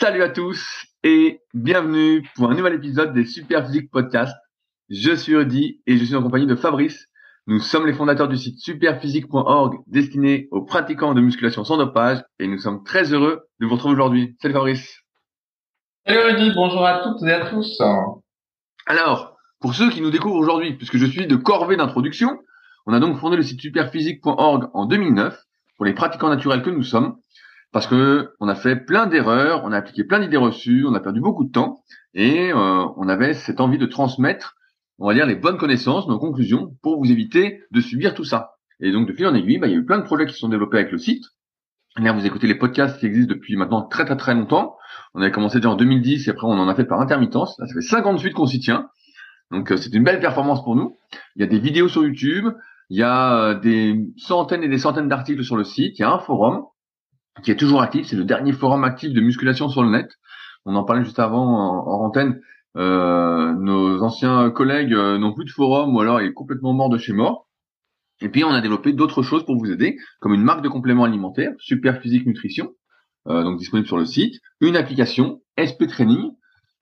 Salut à tous et bienvenue pour un nouvel épisode des Super Physique Podcast. Je suis Rudy et je suis en compagnie de Fabrice. Nous sommes les fondateurs du site superphysique.org destiné aux pratiquants de musculation sans dopage et nous sommes très heureux de vous retrouver aujourd'hui. Salut Fabrice. Salut Rudy, bonjour à toutes et à tous. Alors, pour ceux qui nous découvrent aujourd'hui, puisque je suis de corvée d'introduction, on a donc fondé le site superphysique.org en 2009 pour les pratiquants naturels que nous sommes parce que on a fait plein d'erreurs, on a appliqué plein d'idées reçues, on a perdu beaucoup de temps et euh, on avait cette envie de transmettre, on va dire, les bonnes connaissances, nos conclusions, pour vous éviter de subir tout ça. Et donc de fil en aiguille, bah, il y a eu plein de projets qui sont développés avec le site. Là, vous écoutez les podcasts qui existent depuis maintenant très très très longtemps. On avait commencé déjà en 2010 et après on en a fait par intermittence. Là, ça fait 58 qu'on s'y tient. Donc euh, c'est une belle performance pour nous. Il y a des vidéos sur YouTube, il y a euh, des centaines et des centaines d'articles sur le site, il y a un forum qui est toujours actif. C'est le dernier forum actif de musculation sur le net. On en parlait juste avant en, antenne. Euh, nos anciens collègues euh, n'ont plus de forum ou alors est complètement mort de chez mort. Et puis on a développé d'autres choses pour vous aider, comme une marque de compléments alimentaires, Super Physique Nutrition, euh, donc disponible sur le site, une application SP Training,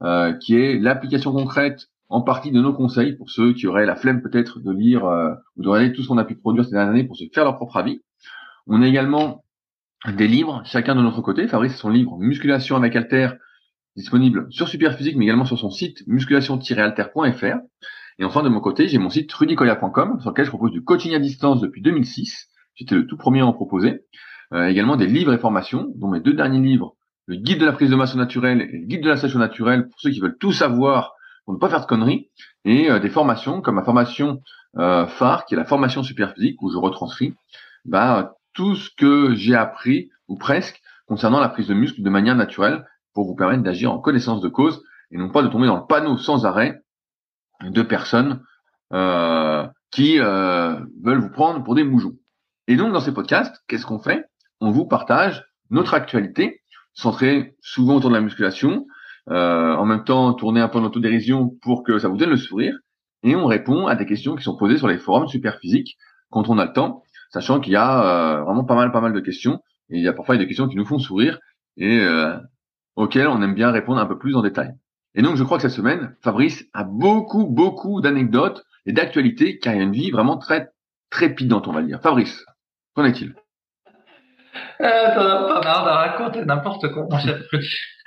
euh, qui est l'application concrète en partie de nos conseils pour ceux qui auraient la flemme peut-être de lire ou de regarder tout ce qu'on a pu produire ces dernières années pour se faire leur propre avis. On a également des livres, chacun de notre côté. Fabrice son livre Musculation avec Alter, disponible sur Superphysique, mais également sur son site musculation-alter.fr. Et enfin, de mon côté, j'ai mon site rudicoya.com, sur lequel je propose du coaching à distance depuis 2006. J'étais le tout premier à en proposer. Euh, également des livres et formations, dont mes deux derniers livres, le guide de la prise de masse naturelle et le guide de la sèche naturelle, pour ceux qui veulent tout savoir pour ne pas faire de conneries, et euh, des formations comme ma formation euh, phare, qui est la formation Superphysique, où je retranscris bah, tout ce que j'ai appris, ou presque, concernant la prise de muscle de manière naturelle, pour vous permettre d'agir en connaissance de cause, et non pas de tomber dans le panneau sans arrêt de personnes euh, qui euh, veulent vous prendre pour des moujons. Et donc dans ces podcasts, qu'est-ce qu'on fait? On vous partage notre actualité, centrée souvent autour de la musculation, euh, en même temps tourner un peu en autodérision pour que ça vous donne le sourire, et on répond à des questions qui sont posées sur les forums super physiques quand on a le temps, sachant qu'il y a euh, vraiment pas mal, pas mal de questions. Et il y a parfois des questions qui nous font sourire et euh, auxquelles on aime bien répondre un peu plus en détail. Et donc, je crois que cette semaine, Fabrice a beaucoup, beaucoup d'anecdotes et d'actualités, car il a une vie vraiment très trépidante, on va dire. Fabrice, qu'en est-il? Euh, T'en as pas marre de raconter n'importe quoi, mon cher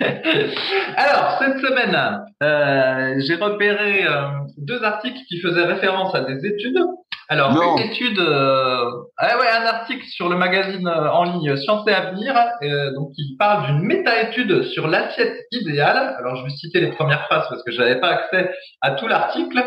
Alors, cette semaine, euh, j'ai repéré deux articles qui faisaient référence à des études alors, une étude, euh, ah ouais, un article sur le magazine euh, en ligne Science et Avenir, euh, donc il parle d'une méta-étude sur l'assiette idéale. Alors, je vais citer les premières phrases parce que je n'avais pas accès à tout l'article.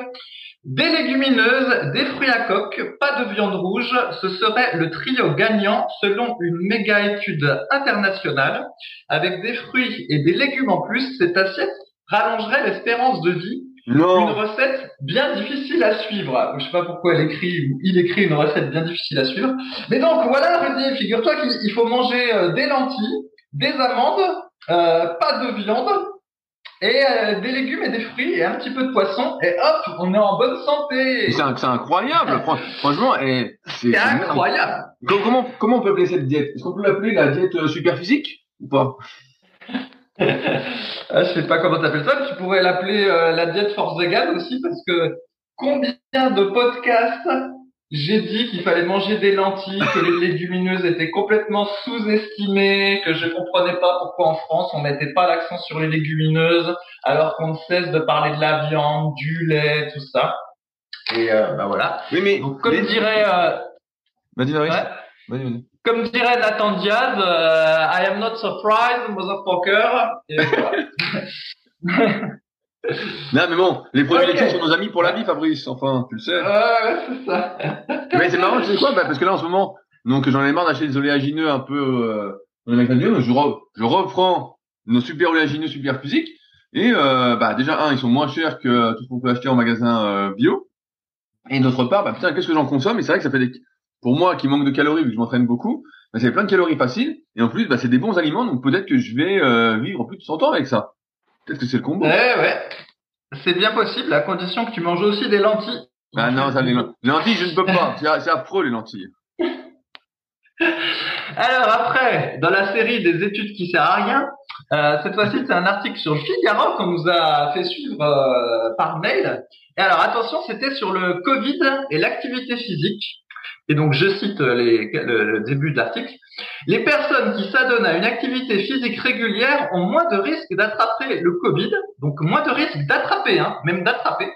Des légumineuses, des fruits à coque, pas de viande rouge, ce serait le trio gagnant selon une méga étude internationale. Avec des fruits et des légumes en plus, cette assiette rallongerait l'espérance de vie une recette bien difficile à suivre. Je sais pas pourquoi elle écrit ou il écrit une recette bien difficile à suivre. Mais donc voilà, Rudy, figure-toi qu'il faut manger euh, des lentilles, des amandes, euh, pas de viande, et euh, des légumes et des fruits et un petit peu de poisson et hop, on est en bonne santé. C'est incroyable, franchement, et c'est incroyable. Comment comment on peut appeler cette diète? Est-ce qu'on peut l'appeler la diète super physique ou pas? Ah, je sais pas comment t'appelles ça, tu pourrais l'appeler euh, la diète force égale aussi, parce que combien de podcasts j'ai dit qu'il fallait manger des lentilles, que les légumineuses étaient complètement sous-estimées, que je comprenais pas pourquoi en France on mettait pas l'accent sur les légumineuses, alors qu'on cesse de parler de la viande, du lait, tout ça. Et euh, bah voilà. Oui, mais Donc, comme dirait. Euh... Vas-y, vas-y. Comme dirait Nathan Diaz, euh, I am not surprised, motherfucker. non, mais bon, les premiers okay. sont nos amis pour la vie, Fabrice. Enfin, tu le sais. Ouais, c'est ça. mais c'est marrant, tu sais quoi bah, Parce que là, en ce moment, donc j'en ai marre d'acheter des oléagineux un peu euh, je, re, je reprends nos super oléagineux super physiques. Et euh, bah déjà, un, ils sont moins chers que tout ce qu'on peut acheter en magasin euh, bio. Et d'autre part, bah putain, qu'est-ce que j'en consomme Et c'est vrai que ça fait des pour moi qui manque de calories vu que je m'entraîne beaucoup, bah, c'est plein de calories faciles et en plus bah, c'est des bons aliments donc peut-être que je vais euh, vivre plus de 100 ans avec ça. Peut-être que c'est le combo. Ouais ouais. C'est bien possible à condition que tu manges aussi des lentilles. Ah non, ça, les, lentilles je ne peux pas, c'est affreux les lentilles. Alors après, dans la série des études qui servent à rien, Euh, cette fois-ci, c'est un article sur le Figaro qu'on nous a fait suivre euh, par mail. Et alors, attention, c'était sur le Covid et l'activité physique. Et donc, je cite les, le, début de l'article. Les personnes qui s'adonnent à une activité physique régulière ont moins de risques d'attraper le Covid, donc moins de risques d'attraper, hein, même d'attraper,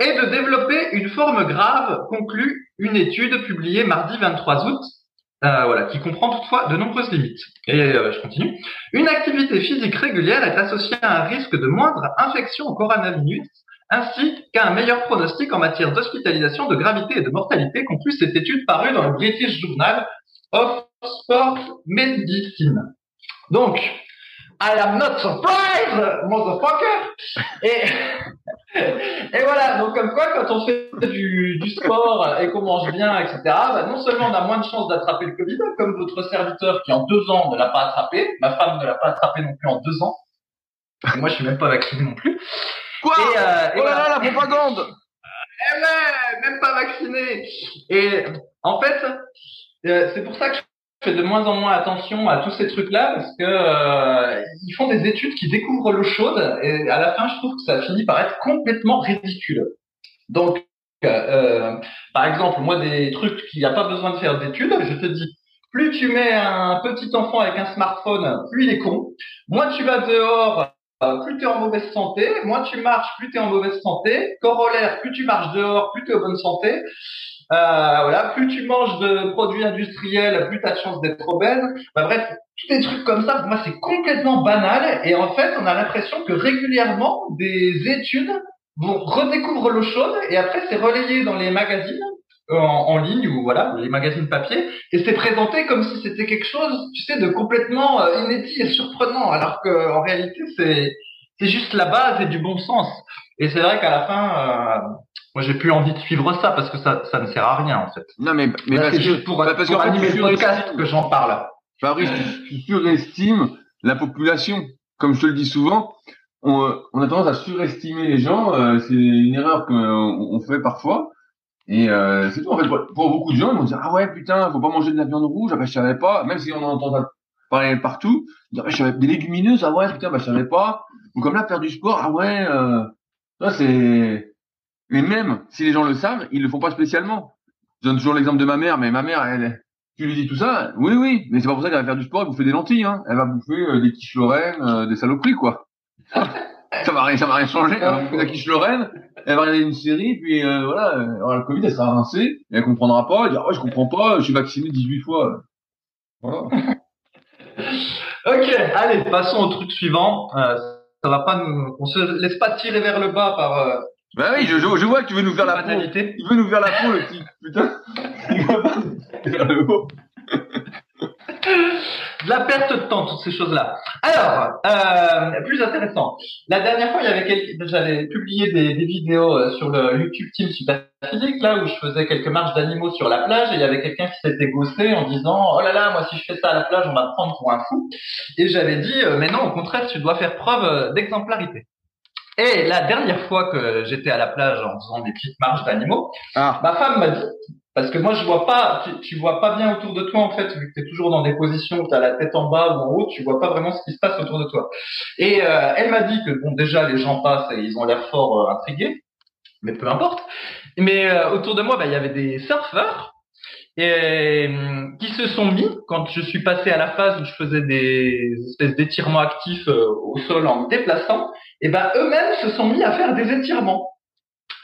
et de développer une forme grave, conclut une étude publiée mardi 23 août, euh, voilà, qui comprend toutefois de nombreuses limites. Et euh, je continue. Une activité physique régulière est associée à un risque de moindre infection au coronavirus, ainsi qu'à un meilleur pronostic en matière d'hospitalisation, de gravité et de mortalité, conclut cette étude parue dans le British Journal of Sport Medicine. Donc, I am not surprised, motherfucker. Et, et voilà, donc comme quoi, quand on fait du, sport et qu'on mange bien, etc., bah, non seulement on a moins de chances d'attraper le Covid, comme votre serviteur qui en deux ans ne l'a pas attrapé, ma femme ne l'a pas attrapé non plus en deux ans, moi je suis même pas vacciné non plus. Quoi et, euh, Oh là là, la propagande Eh ouais, même pas vacciné Et en fait, euh, c'est pour ça que je fais de moins en moins attention à tous ces trucs-là parce que euh, ils font des études qui découvrent l'eau chaude et à la fin, je trouve que ça finit par être complètement ridicule. Donc, euh, par exemple, moi, des trucs qu'il n'y a pas besoin de faire d'études, je te dis, plus tu mets un petit enfant avec un smartphone, plus il est con. Moins tu vas dehors, plus tu es en mauvaise santé. Moins tu marches, plus tu en mauvaise santé. Corollaire, plus tu marches dehors, plus tu en bonne santé. Euh, voilà, plus tu manges de produits industriels, plus tu as de chances d'être obèse. Bah, bref, tous des trucs comme ça, pour moi, c'est complètement banal. Et en fait, on a l'impression que régulièrement, des études vont redécouvrir l'eau chaude et après, c'est relayé dans les magazines euh, en, en, ligne ou voilà, les magazines papier, et c'est présenté comme si c'était quelque chose, tu sais, de complètement euh, inédit et surprenant, alors que en réalité, c'est c'est juste la base et du bon sens. Et c'est vrai qu'à la fin, moi, j'ai plus envie de suivre ça parce que ça, ça ne sert à rien en fait. Non, mais mais parce que pour, bah, parce pour animer le podcast que j'en parle. Fabrice, tu, surestimes la population. Comme je te le dis souvent, on, on a tendance à surestimer les gens. Euh, c'est une erreur qu'on on fait parfois. Et euh, c'est tout. En fait, pour, beaucoup de gens, ils vont dire ah ouais putain, faut pas manger de la viande rouge. Ah ben je savais pas. Même si on en entend parler partout, ah, je savais des légumineuses. Ah ouais putain, bah je savais pas. Ou comme là faire du sport. Ah ouais, euh, ça c'est mais même si les gens le savent, ils le font pas spécialement. Je donne toujours l'exemple de ma mère, mais ma mère, elle, tu lui dis tout ça, oui, oui, mais c'est pas pour ça qu'elle va faire du sport, elle bouffer des lentilles, hein. Elle va bouffer euh, des quiches lorraines, euh, des saloperies, quoi. ça va rien, ça va rien changer. La quiche lorraine, elle va regarder une série, puis euh, voilà, alors, le Covid, elle sera rincée, elle comprendra pas, elle dira, ouais, je comprends pas, je suis vacciné 18 fois. Voilà. ok, allez, passons au truc suivant. ça va pas nous, on se laisse pas tirer vers le bas par bah oui, je, je, vois que tu veux nous faire la peau. Il veut nous faire la peau, le petit. Putain. Il va pas faire le haut. De la perte de temps, toutes ces choses-là. Alors, euh, plus intéressant. La dernière fois, il y avait j'avais publié des, des, vidéos euh, sur le YouTube Team Super Physique, là où je faisais quelques marches d'animaux sur la plage, et il y avait quelqu'un qui s'était gossé en disant, oh là là, moi si je fais ça à la plage, on va me prendre pour un fou. Et j'avais dit, euh, mais non, au contraire, tu dois faire preuve euh, d'exemplarité. Et la dernière fois que j'étais à la plage en faisant des petites marches d'animaux, ah. ma femme m'a dit, parce que moi je vois pas, tu, vois pas bien autour de toi en fait, vu que tu es toujours dans des positions où tu as la tête en bas ou en haut, tu vois pas vraiment ce qui se passe autour de toi. Et euh, elle m'a dit que bon déjà les gens passent et ils ont l'air fort euh, intrigués, mais peu importe. Mais euh, autour de moi, bah, il y avait des surfeurs et, qui se sont mis quand je suis passé à la phase où je faisais des espèces d'étirements actifs au sol en me déplaçant et ben eux-mêmes se sont mis à faire des étirements.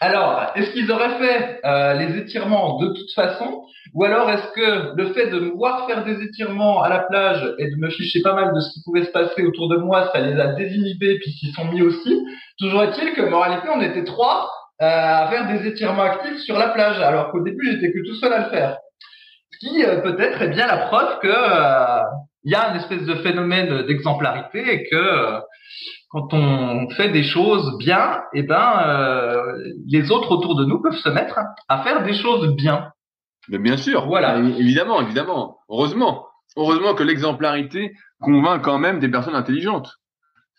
Alors, est-ce qu'ils auraient fait euh, les étirements de toute façon? Ou alors est-ce que le fait de me voir faire des étirements à la plage et de me ficher pas mal de ce qui pouvait se passer autour de moi, ça les a désinhibés puis s'y sont mis aussi? Toujours est-il que, moralité, on était trois euh, à faire des étirements actifs sur la plage, alors qu'au début, j'étais que tout seul à le faire. Ce qui, euh, peut-être, est bien la preuve que il y a une espèce de phénomène d'exemplarité et que quand on fait des choses bien, eh ben euh, les autres autour de nous peuvent se mettre à faire des choses bien. Mais bien sûr, voilà, évidemment, évidemment. Heureusement, heureusement que l'exemplarité convainc quand même des personnes intelligentes.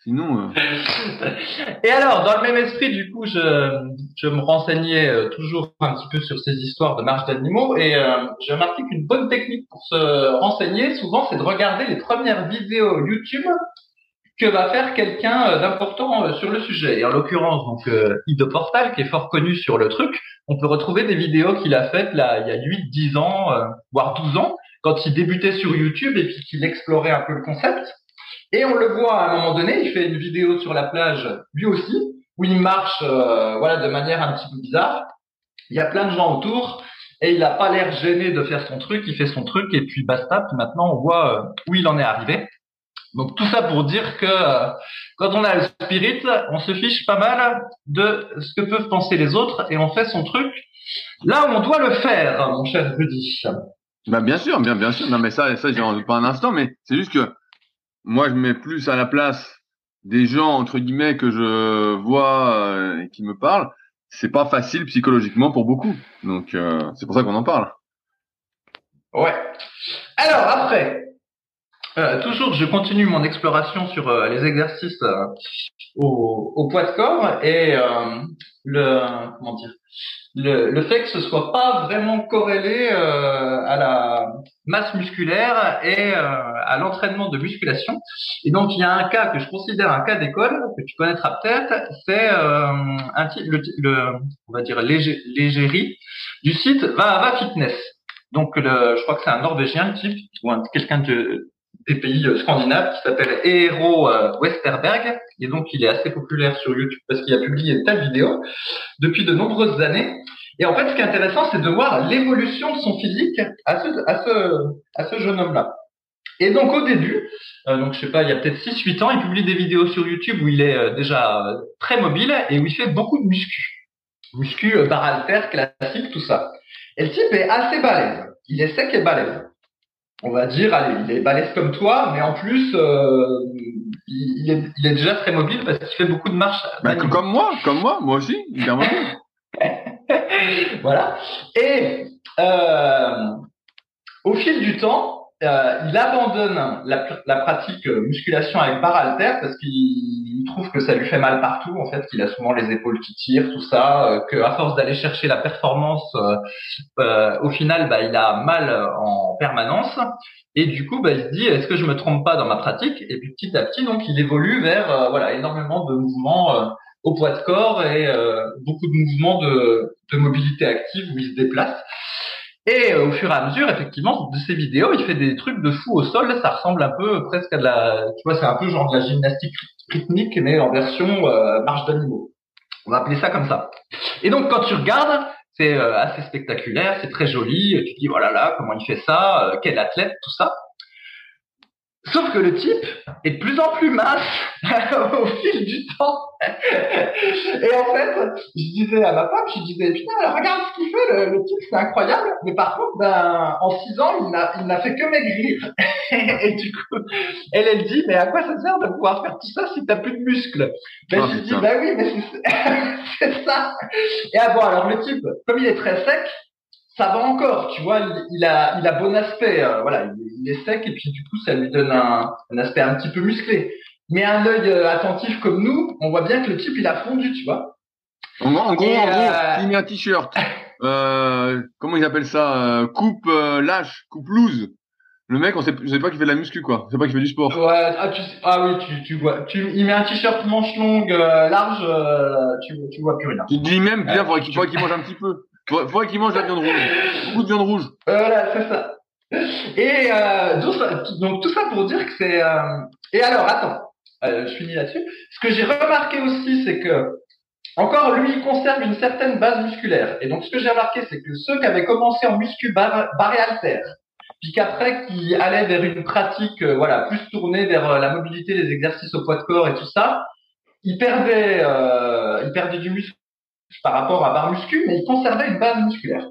Sinon. Euh... Et alors, dans le même esprit, du coup, je, je me renseignais euh, toujours un petit peu sur ces histoires de marche d'animaux et euh, j'ai remarqué qu'une bonne technique pour se renseigner, souvent, c'est de regarder les premières vidéos YouTube que va faire quelqu'un euh, d'important euh, sur le sujet. Et en l'occurrence, donc euh, Ido Portal, qui est fort connu sur le truc, on peut retrouver des vidéos qu'il a faites là il y a 8, 10 ans, voire 12 ans, quand il débutait sur YouTube et puis qu'il explorait un peu le concept. Et on le voit à un moment donné, il fait une vidéo sur la plage, lui aussi, où il marche voilà de manière un petit peu bizarre. Il y a plein de gens autour et il n'a pas l'air gêné de faire son truc, il fait son truc et puis basta. Maintenant on voit où il en est arrivé. Donc tout ça pour dire que euh, quand on a le spirit, on se fiche pas mal de ce que peuvent penser les autres et on fait son truc là où on doit le faire, mon cher Rudy. Bah bien sûr, bien bien sûr. Non mais ça, ça j'en doute pas un instant, mais c'est juste que moi je mets plus à la place des gens entre guillemets que je vois euh, et qui me parlent. C'est pas facile psychologiquement pour beaucoup, donc euh, c'est pour ça qu'on en parle. Ouais. Alors après, euh, toujours, je continue mon exploration sur euh, les exercices euh, au, au, poids de corps et le comment dire le, le, fait que ce soit pas vraiment corrélé à la masse musculaire et à l'entraînement de musculation. Et donc il y a un cas que je considère un cas d'école que tu connaîtras peut-être, c'est un le, le, on va dire l'égérie du site Va Va Fitness. Donc le, je crois que c'est un Norvégien type ou quelqu'un de des pays euh, scandinaves qui s'appelle Eero euh, Westerberg et donc il est assez populaire sur YouTube parce qu'il a publié telle vidéo depuis de nombreuses années. Et en fait, ce qui est intéressant, c'est de voir l'évolution de son physique à ce, à ce, à ce jeune homme-là. Et donc au début, euh, donc je sais pas, il y a peut-être 6-8 ans, il publie des vidéos sur YouTube où il est déjà très mobile et où il fait beaucoup de muscu. Muscu, euh, alter, classique, tout ça. Et le type est assez balèze. Il est sec et balèze on va dire, allez, il est balèze comme toi, mais en plus, euh, il, est, il, est, déjà très mobile parce qu'il fait beaucoup de marches. Bah, comme moi, comme moi, moi aussi, bien mobile. voilà. Et euh, au fil du temps, euh, il abandonne la, la, pratique musculation avec barre halter parce qu'il trouve que ça lui fait mal partout, en fait, qu'il a souvent les épaules qui tirent, tout ça, euh, que à force d'aller chercher la performance, euh, euh, au final, bah, il a mal en permanence. Et du coup, bah, il se dit, est-ce que je me trompe pas dans ma pratique? Et puis petit à petit, donc, il évolue vers voilà énormément de mouvements au poids de corps et beaucoup de mouvements de, de mobilité active où il se déplace. Et euh, au fur et à mesure, effectivement, de ces vidéos, il fait des trucs de fou au sol. Ça ressemble un peu presque à de la, tu vois, c'est un peu genre de la gymnastique rythmique, mais en version euh, marche d'animaux. On va appeler ça comme ça. Et donc, quand tu regardes, c'est euh, assez spectaculaire, c'est très joli. Tu te dis, voilà, oh là, comment il fait ça Quel athlète, tout ça. Sauf que le type est de plus en plus mince au fil du temps. et en fait, je disais à ma femme, je disais, putain, regarde ce qu'il fait, le, type, c'est incroyable. Mais par contre, ben, en six ans, il n'a, il n'a fait que maigrir. et du coup, elle, elle dit, mais à quoi ça sert de pouvoir faire tout ça si t'as plus de muscles? Ben, oh, je dis, ben oui, mais c'est, c'est ça. Et ah bon, alors le type, comme il est très sec, ça va encore, tu vois, il, a, il a bon aspect, euh, voilà, il, est sec et puis du coup ça lui donne un, un aspect un petit peu musclé. Mais un œil euh, attentif comme nous, on voit bien que le type il a fondu, tu vois. En, gros, en gros, euh, il met un t-shirt. Euh, comment ils appellent ça Coupe lâche, coupe loose. Le mec, on sait, je sais pas qu'il fait de la muscu, quoi. Sais pas qu'il fait du sport. Ouais, ah, tu, ah oui, tu, tu vois, tu, il met un t-shirt manche longue, large, tu, tu vois plus rien. Tu dis même, bien, faudrait qu'il qu'il mange un petit peu. Faudrait qu'il mange la viande rouge. Beaucoup de viande rouge. Voilà, c'est ça. Et euh, donc tout ça pour dire que c'est. Euh... Et alors, attends, euh, je finis là-dessus. Ce que j'ai remarqué aussi, c'est que encore lui, il conserve une certaine base musculaire. Et donc ce que j'ai remarqué, c'est que ceux qui avaient commencé en muscu bar, barré alter, puis qu'après qui allaient vers une pratique, euh, voilà, plus tournée vers euh, la mobilité, les exercices au poids de corps et tout ça, ils perdaient, euh, ils perdaient du muscle par rapport à barre muscu, mais il conservait une base musculaire.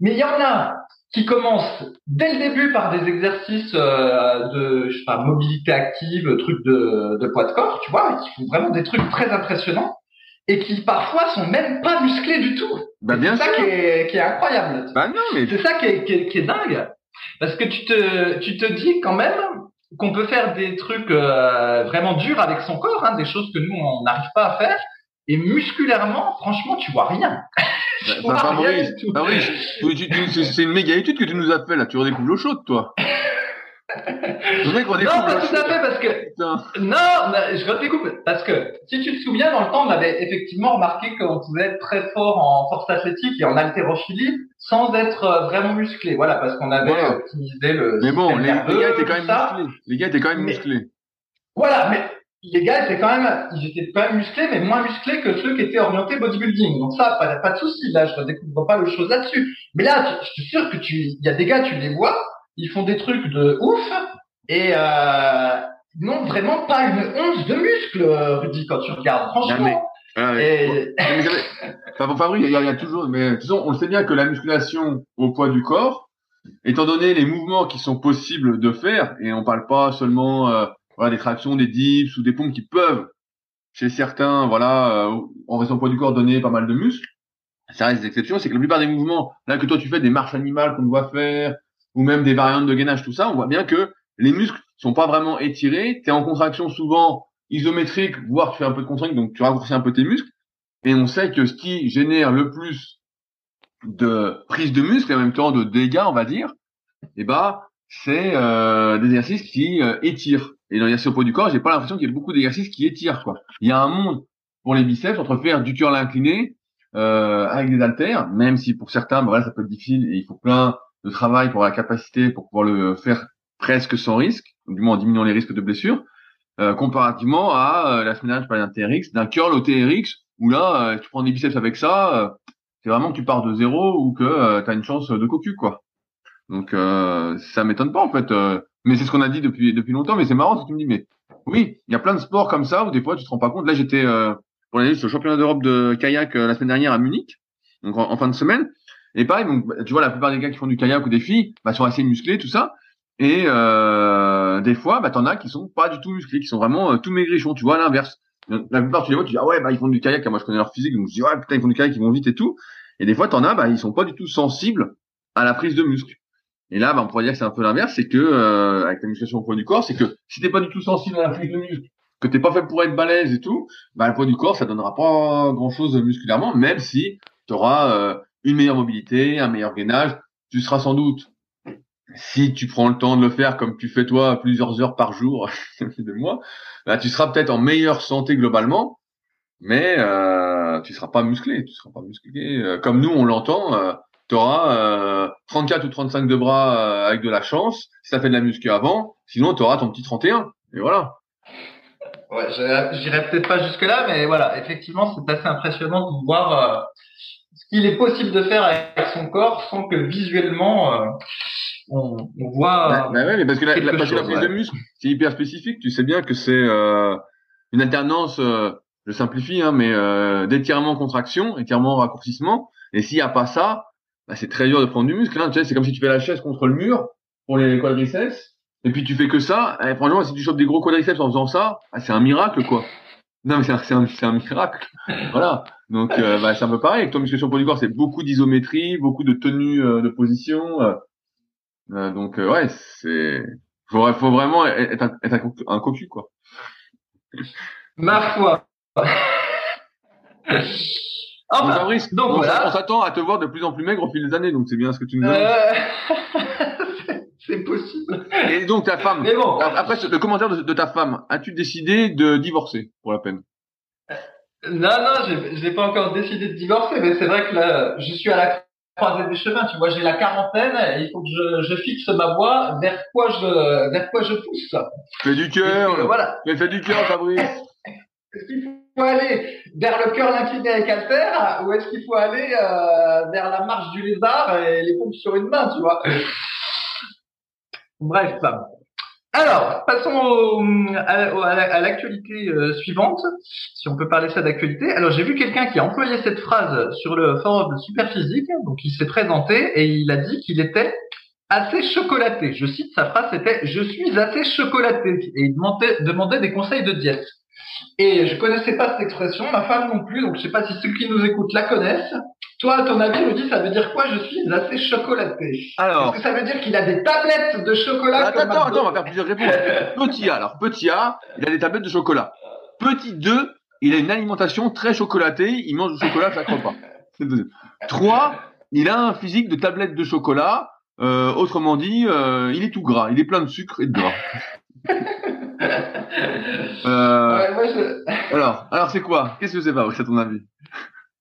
Mais il y en a qui commencent dès le début par des exercices euh, de je sais pas, mobilité active, trucs de, de poids de corps, tu vois, qui font vraiment des trucs très impressionnants et qui parfois sont même pas musclés du tout. Bah bien c'est ça qui est, qui est incroyable. Bah non, mais c'est ça qui est, qui est, qui est dingue, parce que tu te tu te dis quand même qu'on peut faire des trucs euh, vraiment durs avec son corps, hein, des choses que nous on n'arrive pas à faire et musculairement, franchement, tu vois rien. tu bah, Fabrice, c'est une méga étude que tu nous as fait là. Tu redécouvres l'eau chaude, toi. Mec, Non, pas tout à fait, parce que Putain. Non, je redécoupe. Parce que, si tu te souviens, dans le temps, on avait effectivement remarqué qu'on pouvait être très fort en force athlétique et en haltérophilie sans être euh, vraiment musclé. Voilà, parce qu'on avait Voilà. optimisé le Mais bon, les, les nerveux, gars étaient quand même musclés. Les gars étaient quand même Mais- musclés. Voilà, mais les gars étaient quand même, ils étaient quand même musclés, mais moins musclés que ceux qui étaient orientés bodybuilding. Donc ça, pas, pas de souci. Là, je redécouvre pas le chose là-dessus. Mais là, je suis sûr que tu, il y a des gars, tu les vois, ils font des trucs de ouf et euh, ils n'ont vraiment pas une once de muscle, Rudy, quand tu regardes. Franchement. Ah ouais. Et- enfin, pour il y, a, il y a toujours, mais de toute façon, on le sait bien que la musculation au poids du corps, étant donné les mouvements qui sont possibles de faire, et on parle pas seulement euh, voilà, des tractions, des dips ou des pompes qui peuvent, chez certains, voilà, euh, en raison poids du corps, donner pas mal de muscles, ça reste des exceptions, c'est que la plupart des mouvements, là que toi tu fais des marches animales qu'on doit faire, ou même des variantes de gainage, tout ça, on voit bien que les muscles sont pas vraiment étirés, tu es en contraction souvent isométrique, voire tu fais un peu de contraction, donc tu raccourcis un peu tes muscles, et on sait que ce qui génère le plus de prise de muscle et en même temps de dégâts, on va dire, eh ben, c'est euh, des exercices qui euh, étirent. Et dans l'exercice au du corps, j'ai pas l'impression qu'il y ait beaucoup d'exercices qui étirent. Quoi. Il y a un monde pour les biceps entre faire du curl incliné euh, avec des haltères, même si pour certains, ben voilà, ça peut être difficile et il faut plein de travail pour avoir la capacité pour pouvoir le faire presque sans risque, du moins en diminuant les risques de blessure, euh, comparativement à euh, la semaine dernière, je d'un TRX, d'un curl au TRX, où là, euh, tu prends des biceps avec ça, c'est vraiment que tu pars de zéro ou que tu as une chance de cocu, quoi. Donc euh, ça m'étonne pas en fait. euh, mais c'est ce qu'on a dit depuis depuis longtemps. Mais c'est marrant tu me dis. Mais oui, il y a plein de sports comme ça où des fois tu te rends pas compte. Là j'étais euh, pour aller le championnat d'Europe de kayak euh, la semaine dernière à Munich, donc en, fin de semaine. Et pareil, donc bah, tu vois la plupart des gars qui font du kayak ou des filles, bah, sont assez musclés tout ça. Et euh, des fois, bah t'en as qui sont pas du tout musclés, qui sont vraiment tout maigrichons. Tu vois à l'inverse. La plupart tu les vois, tu dis ah ouais bah ils font du kayak. Moi je connais leur physique, donc je dis ouais putain ils font du kayak, ils vont vite et tout. Et des fois t'en as, bah ils sont pas du tout sensibles à la prise de muscle. Et là, bah, on pourrait dire que c'est un peu l'inverse, c'est que euh, avec la musculation au poids du corps, c'est que si t'es pas du tout sensible à la prise de muscle, que t'es pas fait pour être balèze et tout, bah le poids du corps, ça donnera pas grand chose musculairement, même si tu auras euh, une meilleure mobilité, un meilleur gainage, tu seras sans doute, si tu prends le temps de le faire comme tu fais toi plusieurs heures par jour de moi, bah, tu seras peut-être en meilleure santé globalement, mais euh, tu seras pas musclé, tu seras pas musclé euh, comme nous on l'entend. Tu auras euh, 34 ou 35 de bras euh, avec de la chance, si tu fait de la muscu avant, sinon tu auras ton petit 31. Et voilà. Ouais, j'irai peut-être pas jusque là, mais voilà, effectivement, c'est assez impressionnant de voir euh, ce qu'il est possible de faire avec son corps sans que visuellement euh, on, on voit. Bah, bah ouais, mais parce que la, la, parce que la chose, prise ouais. de muscle, c'est hyper spécifique. Tu sais bien que c'est euh, une alternance, euh, je simplifie, hein, mais euh, d'étirement-contraction, étirement-raccourcissement. Et s'il n'y a pas ça, bah, c'est très dur de prendre du muscle. Hein. Tu sais, c'est comme si tu fais la chaise contre le mur pour les quadriceps. Et puis tu fais que ça. Et franchement, si tu chopes des gros quadriceps en faisant ça, ah, c'est un miracle, quoi. Non, mais c'est un, un, miracle. voilà. Donc, euh, bah, c'est un peu pareil. Avec ton musculation pour du corps, c'est beaucoup d'isométrie, beaucoup de tenue euh, de position. euh. Euh, donc, euh, ouais, c'est... Faut, faut vraiment être un, être un cocu, quoi. Ma foi. Donc, enfin, Fabrice, donc on, voilà. on s'attend à te voir de plus en plus maigre au fil des années, donc c'est bien ce que tu nous dis. euh, c'est- possible. Et donc, ta femme, Mais bon, après le commentaire de, de ta femme, as-tu décidé de divorcer, pour la peine? Non, non, j'ai- pas encore décidé de divorcer, mais c'est vrai que là, je suis à la croisée des chemins. Tu vois, j'ai la quarantaine et il faut que je, je fixe ma voie vers quoi je, vers quoi je pousse. Fais du cœur, puis, voilà. fais, fais du cœur, Fabrice. Est-ce qu'il faut aller vers le cœur incliné avec Alter ou est-ce qu'il faut aller euh, vers la marche du lézard et les pompes sur une main, tu vois? Bref. Alors, passons au- à, l'actualité euh, suivante, si on peut parler ça d'actualité. Alors, j'ai vu quelqu'un qui a employé cette phrase sur le forum Superphysique, donc il s'est présenté et il a dit qu'il était assez chocolaté. Je cite sa phrase, c'était « Je suis assez chocolaté » et il demandait des conseils de diète. Et je connaissais pas cette expression, ma femme non plus, donc je sais pas si ceux qui nous écoutent la connaissent. Toi, à ton avis, Rudy, ça veut dire quoi Je suis assez chocolaté. Alors, Est-ce que ça veut dire qu'il a des tablettes de chocolat attends, comme attends, attends, on va faire plusieurs réponses. Petit A, alors, petit A, il a des tablettes de chocolat. Petit 2, il a une alimentation très chocolatée, il mange du chocolat chaque repas. Deuxième. 3, il a un physique de tablette de chocolat, Euh, autrement dit, euh, il est tout gras, il est plein de sucre et de gras. Euh, Ouais, moi, je... alors, alors c'est quoi? Qu'est-ce que c'est pas, à ton avis?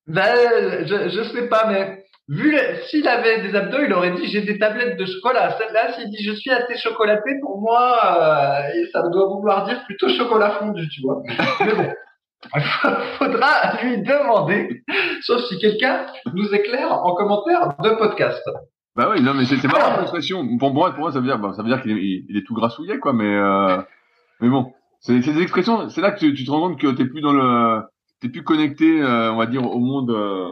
Ben, je, je sais pas, mais vu s'il avait des abdos, il aurait dit j'ai des tablettes de chocolat. Celle-là, s'il dit je suis assez chocolaté, pour moi, euh, ça doit vouloir dire plutôt chocolat fondu, tu vois. Mais bon, faudra lui demander, sauf si quelqu'un nous éclaire en commentaire de podcast. Bah oui, non, mais c'est c'est marrant l'expression. Pour moi, pour moi, ça veut dire, bah, ça veut dire qu'il est, il est tout grassouillet, quoi. Mais, euh, mais bon, c'est des expressions. C'est là que tu, tu te rends compte que t'es plus dans le, t'es plus connecté, euh, on va dire, au monde, euh,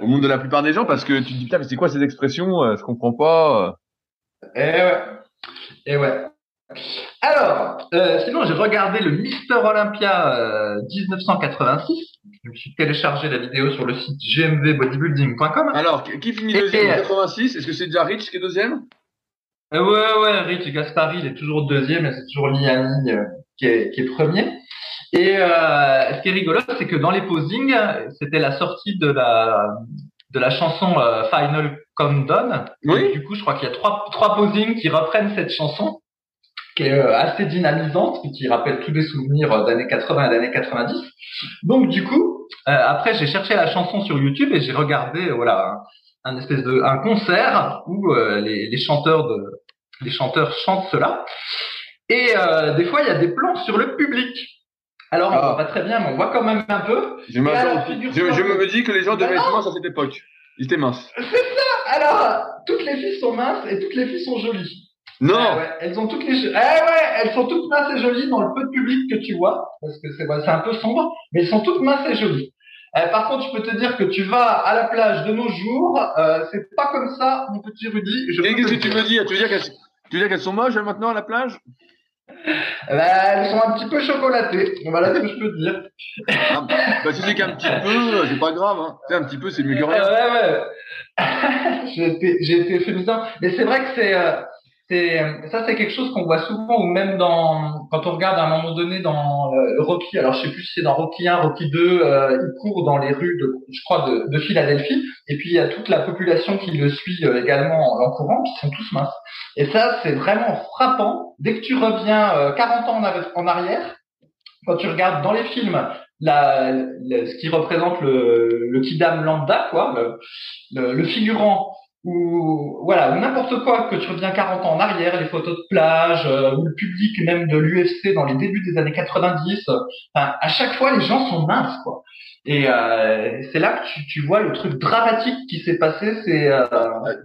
au monde de la plupart des gens, parce que tu te dis putain, mais c'est quoi ces expressions euh, Je comprends pas. Eh ouais. Eh ouais. Alors, euh, sinon j'ai regardé le Mister Olympia euh, 1986. Je me suis téléchargé la vidéo sur le site gmvbodybuilding.com. Alors, qui finit deuxième en et- 86 Est-ce que c'est déjà Rich qui est deuxième? Euh, ouais, ouais, Rich Gaspari, il est toujours deuxième, et c'est toujours Liani euh, qui, est, qui est premier. Et euh, ce qui est rigolo, c'est que dans les posings, c'était la sortie de la de la chanson euh, Final Countdown. Oui. Et du coup, je crois qu'il y a trois trois posings qui reprennent cette chanson, qui est euh, assez dynamisante, et qui rappelle tous des souvenirs d'années 80 et d'années 90. Donc du coup, euh, après j'ai cherché la chanson sur YouTube et j'ai regardé, voilà, un, un espèce de un concert où euh, les, les chanteurs de les chanteurs chantent cela. Et euh, des fois, il y a des plans sur le public. Alors, on Ah. voit pas très bien, mais on voit quand même un peu. Je, alors, je, je me dis que les gens Bah devaient être minces à cette époque. Ils étaient minces. Alors, toutes les filles sont minces et toutes les filles sont jolies. Non Ah ouais, elles ont toutes les, eh ouais, elles sont toutes minces et jolies dans le peu de public que tu vois, parce que c'est c'est un peu sombre, mais elles sont toutes minces et jolies. Euh, par contre, je peux te dire que tu vas à la plage de nos jours, euh, c'est pas comme ça, mon petit Rudy. Qu'est-ce que tu veux dire? Tu veux dire qu'elles tu veux dire qu'elles sont moches elles, maintenant à la plage? Ben, elles sont un petit peu chocolatées. Voilà ce que je peux te dire. ah, Bah si c'est qu'un petit peu, c'est pas grave. Hein. Tu sais, un petit peu, c'est mieux que rien. ouais, ouais. j'ai été, été euphémisant. Mais c'est vrai que c'est, euh, c'est, ça c'est quelque chose qu'on voit souvent, ou même dans, quand on regarde à un moment donné dans euh, Rocky, alors je sais plus si c'est dans Rocky 1, Rocky 2, euh, il court dans les rues de, je crois, de, de Philadelphie, et puis il y a toute la population qui le suit euh, également en courant, qui sont tous minces. Et ça, c'est vraiment frappant. Dès que tu reviens euh, 40 ans en, arrière, quand tu regardes dans les films la- ce qui représente le, le kidam lambda, quoi, le, le, le figurant ou voilà ou n'importe quoi que tu reviens 40 ans en arrière, les photos de plage euh, ou le public même de l'UFC dans les débuts des années 90, euh, enfin, à chaque fois les gens sont minces quoi. Et euh, c'est là que tu, tu vois le truc dramatique qui s'est passé ces euh,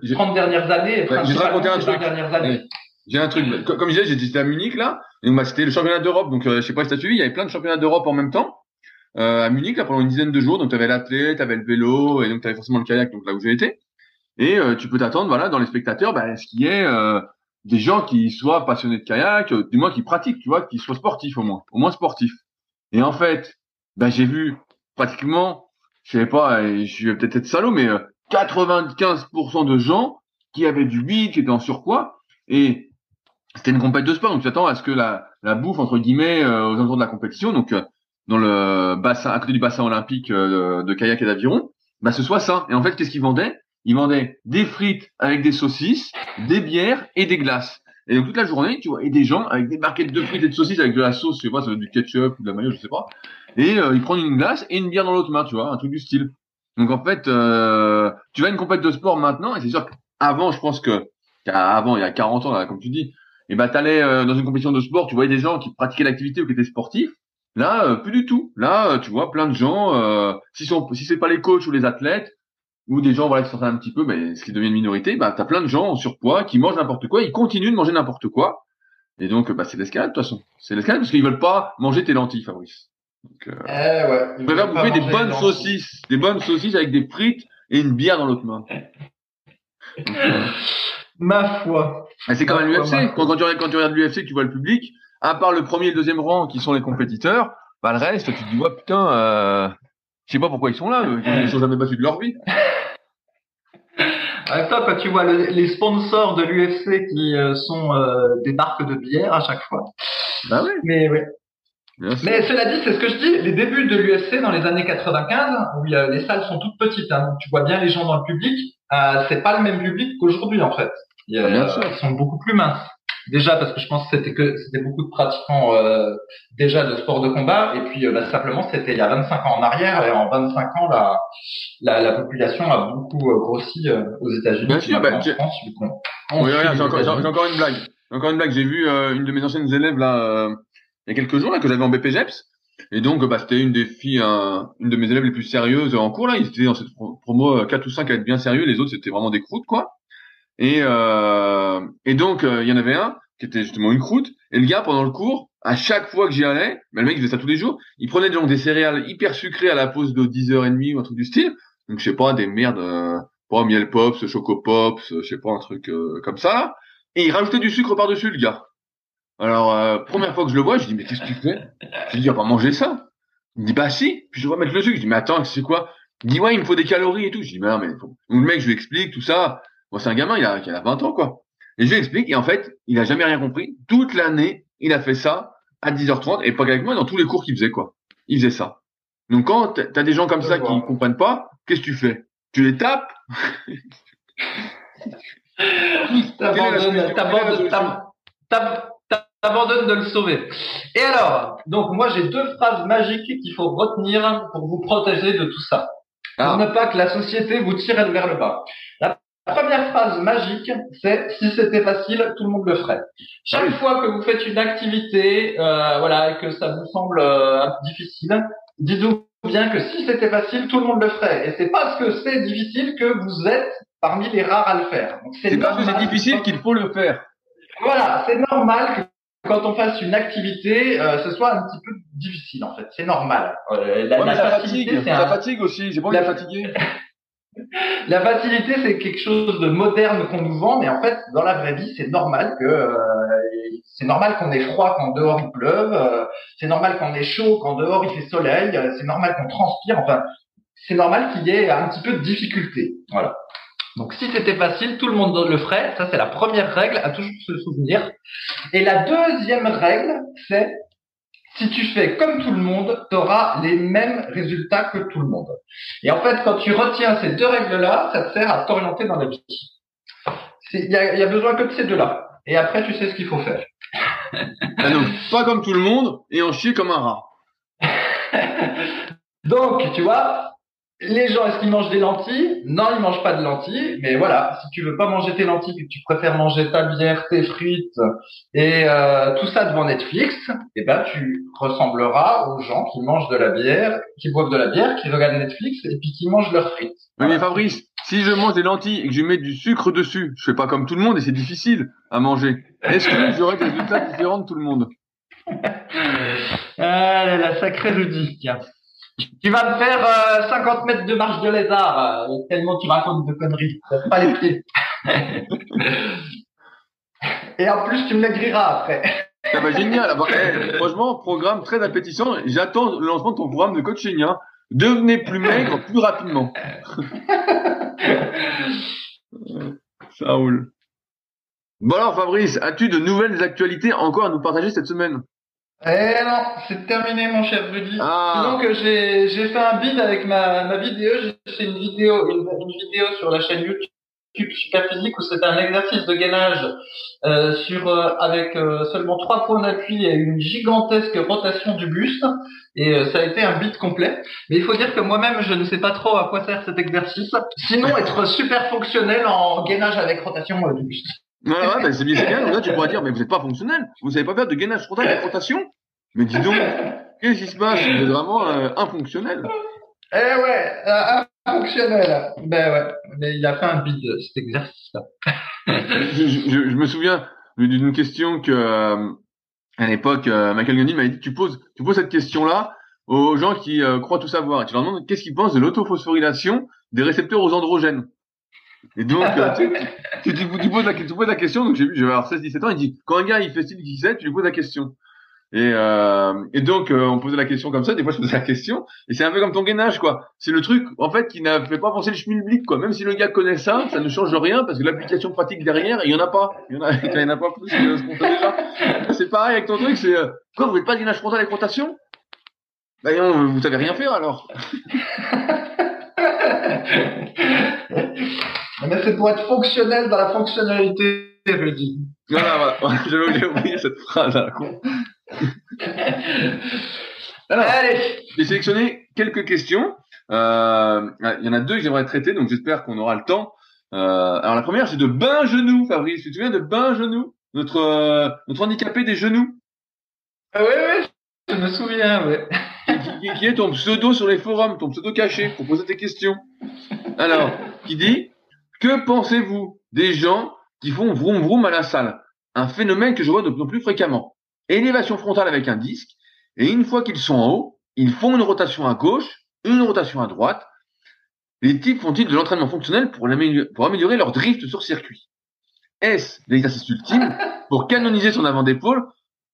J'ai- 30 dernières années. Ouais, je vais te raconter un truc. 20 dernières années. J'ai un truc. Comme je disais, j'étais à Munich là, et bah, c'était le championnat d'Europe. Donc euh, je sais pas si t'as suivi, il y avait plein de championnats d'Europe en même temps euh, à Munich là pendant une dizaine de jours. Donc t'avais l'athlète, t'avais le vélo, et donc t'avais forcément le kayak, donc là où j'ai été. Et euh, tu peux t'attendre, voilà, dans les spectateurs, bah, ce qui est euh, des gens qui soient passionnés de kayak, euh, du moins qui pratiquent, tu vois, qui soient sportifs au moins, au moins sportifs. Et en fait, bah, j'ai vu pratiquement, je sais pas, je vais peut-être être salaud, mais euh, 95% de gens qui avaient du bide, qui étaient en surpoids, et c'était une compétition de sport, donc tu attends à ce que la, la bouffe entre guillemets euh, aux alentours de la compétition, donc euh, dans le bassin, à côté du bassin olympique euh, de kayak et d'aviron, bah ce soit ça. Et en fait, qu'est-ce qu'ils vendaient? Ils vendaient des frites avec des saucisses, des bières et des glaces. Et donc toute la journée, tu vois, et des gens avec des barquettes de frites et de saucisses avec de la sauce, je sais pas, ça être du ketchup ou de la mayo, je sais pas. Et euh, ils prennent une glace et une bière dans l'autre main, tu vois, un truc du style. Donc en fait, euh, tu vas à une compétition de sport maintenant, et c'est sûr qu'avant, je pense que avant, il y a 40 ans, là, comme tu dis, et ben t'allais euh, dans une compétition de sport, tu voyais des gens qui pratiquaient l'activité ou qui étaient sportifs. Là, euh, plus du tout. Là, euh, tu vois plein de gens, euh, si si c'est pas les coachs ou les athlètes ou des gens voilà qui sortent un petit peu, mais ce qui devient une minorité, bah t'as plein de gens en surpoids qui mangent n'importe quoi, ils continuent de manger n'importe quoi. Et donc, bah c'est l'escalade de toute façon. C'est l'escalade parce qu'ils veulent pas manger tes lentilles, Fabrice. Donc, euh, Eh ouais. ils préfèrent bouffer des bonnes saucisses, des bonnes saucisses avec des frites et une bière dans l'autre main. Donc, euh, Ma foi. c'est comme à l'UFC. Quand, quand tu regardes, quand tu regardes l'UFC, tu vois le public, à part le premier et le deuxième rang qui sont les compétiteurs, bah le reste, tu te dis, ouais, putain, euh, je sais pas pourquoi ils sont là, ils sont jamais battus de leur vie. En même temps, quand tu vois le- les sponsors de l'UFC qui euh, sont euh, des marques de bière à chaque fois. Bah oui, Mais ouais. bien sûr. Mais cela dit, c'est ce que je dis, les débuts de l'UFC dans les années 95, où il a- les salles sont toutes petites, hein, donc tu vois bien les gens dans le public, euh, c'est pas le même public qu'aujourd'hui en fait. Ils, ils sont beaucoup plus minces. Déjà parce que je pense que c'était que c'était beaucoup de pratiquants euh, déjà de sport de combat et puis euh, bah, simplement c'était il y a 25 ans en arrière et en 25 ans la la, la population a beaucoup euh, grossi aux États-Unis. Bien sûr, bah, en France, oui, j'ai encore, encore, une blague. Encore une blague. J'ai vu une de mes anciennes élèves là il y a quelques jours là que j'avais en BPGEPS et donc bah, c'était une des filles, une de mes élèves les plus sérieuses en cours là. Ils étaient dans cette promo 4 ou 5 à être bien sérieux, les autres c'était vraiment des croûtes quoi. Et, euh, et donc, euh, il y en avait un qui était justement une croûte. Et le gars, pendant le cours, à chaque fois que j'y allais, mais le mec faisait ça tous les jours, il prenait donc des céréales hyper sucrées à la pause de 10h30 ou un truc du style. Donc, je sais pas, des merdes, euh, pas miel pops, choco pops, je sais pas, un truc euh, comme ça. Et il rajoutait du sucre par-dessus, le gars. Alors, première fois que je le vois, je dis, mais qu'est-ce que tu fais Je dis, on va manger ça. Il me dit, bah si. Puis je vais mettre le sucre. Je dis, mais attends, c'est quoi? Il dit, ouais, il me faut des calories et tout. Je dis, mais non, mais faut... Donc, le mec, je lui explique tout ça. Bon, c'est un gamin, il a, il a 20 ans, quoi. Et je lui explique, et en fait, il a jamais rien compris. Toute l'année, il a fait ça à 10h30, et pas avec moi, dans tous les cours qu'il faisait, quoi. Il faisait ça. Donc quand t'as des gens comme ça qui comprennent pas, qu'est-ce que tu fais? Tu les tapes? T'abandonnes de le sauver. Et alors, donc moi j'ai deux phrases magiques qu'il faut retenir pour vous protéger de tout ça. Pour ah. ne pas que la société vous tire vers le bas. La première phrase magique, c'est si c'était facile, tout le monde le ferait. Chaque ah fois que vous faites une activité, euh, voilà, et que ça vous semble euh, difficile, dites-vous bien que si c'était facile, tout le monde le ferait. Et c'est parce que c'est difficile que vous êtes parmi les rares à le faire. C'est parce que c'est difficile qu'il faut le faire. Voilà, c'est normal que quand on fasse une activité, euh, ce soit un petit peu difficile en fait. C'est normal. Euh, la, la, fatigue, ça fatigue aussi. J'ai pas envie de fatiguer. la facilité, c'est quelque chose de moderne qu'on nous vend, mais en fait, dans la vraie vie, c'est normal que euh, c'est normal qu'on ait froid quand dehors il pleuve, euh, c'est normal qu'on ait chaud quand dehors il fait soleil, euh, c'est normal qu'on transpire. Enfin, c'est normal qu'il y ait un petit peu de difficulté. Voilà. Donc si c'était facile, tout le monde le ferait. Ça, c'est la première règle à toujours se souvenir. Et la deuxième règle, c'est si tu fais comme tout le monde, tu auras les mêmes résultats que tout le monde. Et en fait, quand tu retiens ces deux règles-là, ça te sert à t'orienter dans la vie. Il y a, y a, besoin que de ces deux-là. Et après, tu sais ce qu'il faut faire. ah non, pas comme tout le monde et en chier comme un rat. Donc, tu vois, les gens, est-ce qu'ils mangent des lentilles? Non, ils mangent pas de lentilles. Mais voilà, si tu veux pas manger tes lentilles, que tu préfères manger ta bière, tes frites et euh, tout ça devant Netflix, eh ben tu ressembleras aux gens qui mangent de la bière, qui boivent de la bière, qui regardent Netflix et puis qui mangent leurs frites. Oui, mais Fabrice, si je mange des lentilles et que je mets du sucre dessus, je fais pas comme tout le monde et c'est difficile à manger. Est-ce que j'aurai des résultats différents de tout le monde? Ah la sacrée Rudy. Tu vas me faire 50 euh, mètres de marche de lézard, euh, tellement tu racontes de conneries. Pas les pieds. Et en plus, tu me maigriras après. Ça va génial. Eh, franchement, programme très appétissant. J'attends le lancement de ton programme de coaching. Hein. Devenez plus maigre plus rapidement. Ça roule. Bon alors Fabrice, as-tu de nouvelles actualités encore à nous partager cette semaine? Eh non, c'est terminé mon cher Rudy. Ah. Donc j'ai j'ai fait un bid avec ma ma vidéo. J'ai fait une vidéo une, vidéo sur la chaîne YouTube Superphysique où c'est un exercice de gainage euh, sur euh, avec euh, seulement trois points d'appui et une gigantesque rotation du buste et euh, ça a été un bid complet. Mais il faut dire que moi-même je ne sais pas trop à quoi sert cet exercice. Sinon être super fonctionnel en gainage avec rotation du buste. Ouais, ouais, bah, c'est bien génial. Là, tu pourrais dire, mais vous n'êtes pas fonctionnel. Vous savez pas faire de gainage frontal avec rotation. Mais dis donc, qu'est-ce qui se passe? Vous êtes vraiment euh, infonctionnel. Eh ouais, euh, infonctionnel. Ben ouais, mais il a fait un bid cet exercice-là. je, je, je, me souviens d'une question que euh, à l'époque, Michael Gandhi m'avait dit tu poses, tu poses cette question-là aux gens qui croient tout savoir. Et tu leur demandes qu'est-ce qu'ils pensent de l'autophosphorylation des récepteurs aux androgènes? Et donc, euh, tu, tu, tu, poses la, tu poses la question, donc j'ai vu, j'avais 16-17 ans, il dit, quand un gars il fait style 17, tu lui poses la question. Et, euh, et donc, euh, on posait la question comme ça, des fois je posais la question, et c'est un peu comme ton gainage, quoi. C'est le truc, en fait, qui n'a fait pas penser le schmilblick, quoi. Même si le gars connaît ça, ça ne change rien, parce que l'application pratique derrière, il y en a pas. Il y en a, il y en a pas plus que ce qu'on fait déjà. C'est pareil avec ton truc, c'est, euh, quoi, vous n'êtes pas de gainage frontal avec rotation? Bah non, vous savez rien faire, alors. Mais c'est pour être fonctionnel dans la fonctionnalité, Rudy. Voilà, voilà. J'avais oublié cette phrase à Alors, Allez. j'ai sélectionné quelques questions. Euh, il y en a deux que j'aimerais traiter, donc j'espère qu'on aura le temps. Euh, alors la première, c'est de Bain Genou, Fabrice. Tu te souviens de Bain Genou, notre euh, notre handicapé des genoux, Ah ouais, ouais, je me souviens, ouais. qui, qui- qui est ton pseudo sur les forums, ton pseudo caché pour poser tes questions. Alors, qui dit? Que pensez-vous des gens qui font vroom vroom à la salle? Un phénomène que je vois de plus en plus fréquemment. Élévation frontale avec un disque, et une fois qu'ils sont en haut, ils font une rotation à gauche, une rotation à droite. Les types font-ils de l'entraînement fonctionnel pour, améliorer leur drift sur circuit? Est-ce l'exercice ultime pour canoniser son avant d'épaule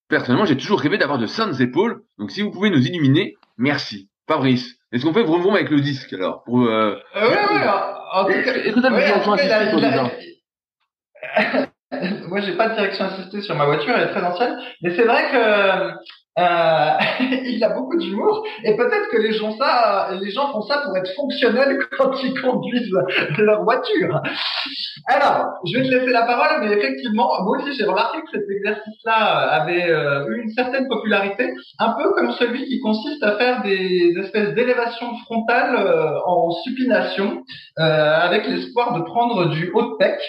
Personnellement, j'ai toujours rêvé d'avoir de saintes épaules, donc si vous pouvez nous illuminer, merci. Fabrice, est-ce qu'on fait vroom vroom avec le disque alors pour, euh, Euh, ouais, ouais, en, en tout cas, Est-ce que t'as une ouais, direction assistée, la- Moi, j'ai pas de direction assistée sur ma voiture, elle est très ancienne. Mais c'est vrai que euh, il a beaucoup d'humour et peut-être que les gens ça, les gens font ça pour être fonctionnels quand ils conduisent leur voiture. Alors, je vais te laisser la parole, mais effectivement, moi aussi j'ai remarqué que cet exercice-là avait eu une certaine popularité, un peu comme celui qui consiste à faire des espèces d'élévation frontale euh, en supination, euh, avec l'espoir de prendre du haut de pec.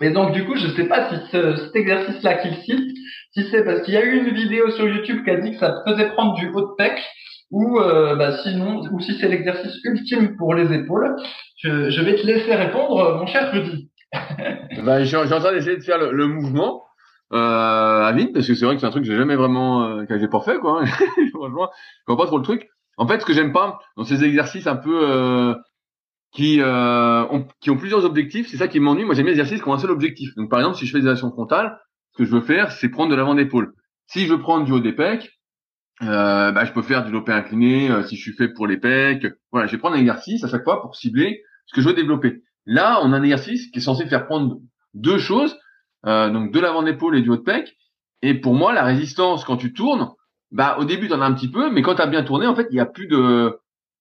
Et donc du coup, je sais pas si ce- cet exercice-là qu'il cite, si c'est parce qu'il y a eu une vidéo sur YouTube qui a dit que ça faisait prendre du haut de pec, ou euh, bah, sinon, ou si c'est l'exercice ultime pour les épaules. Je, vais te laisser répondre, mon cher Rudy. Ben, je, suis en je suis en train d'essayer de faire le, mouvement euh, à vide parce que c'est vrai que c'est un truc que j'ai jamais vraiment euh, que j'ai pas fait quoi. Franchement, je comprends pas trop le truc. En fait, ce que j'aime pas dans ces exercices un peu euh, qui euh, ont, qui ont plusieurs objectifs, c'est ça qui m'ennuie. Moi, j'aime les exercices qui ont un seul objectif. Donc, par exemple, si je fais des actions frontales, que je veux faire, c'est prendre de l'avant d'épaule. Si je veux prendre du haut des pecs, euh, bah, je peux faire du développé incliné euh, si je suis fait pour les pecs. Voilà, je vais prendre un exercice à chaque fois pour cibler ce que je veux développer. Là, on a un exercice qui est censé faire prendre deux choses, euh, donc de l'avant d'épaule et du haut de pec. Et pour moi, la résistance quand tu tournes, bah au début t'en as un petit peu, mais quand tu as bien tourné, en fait, il n'y a plus de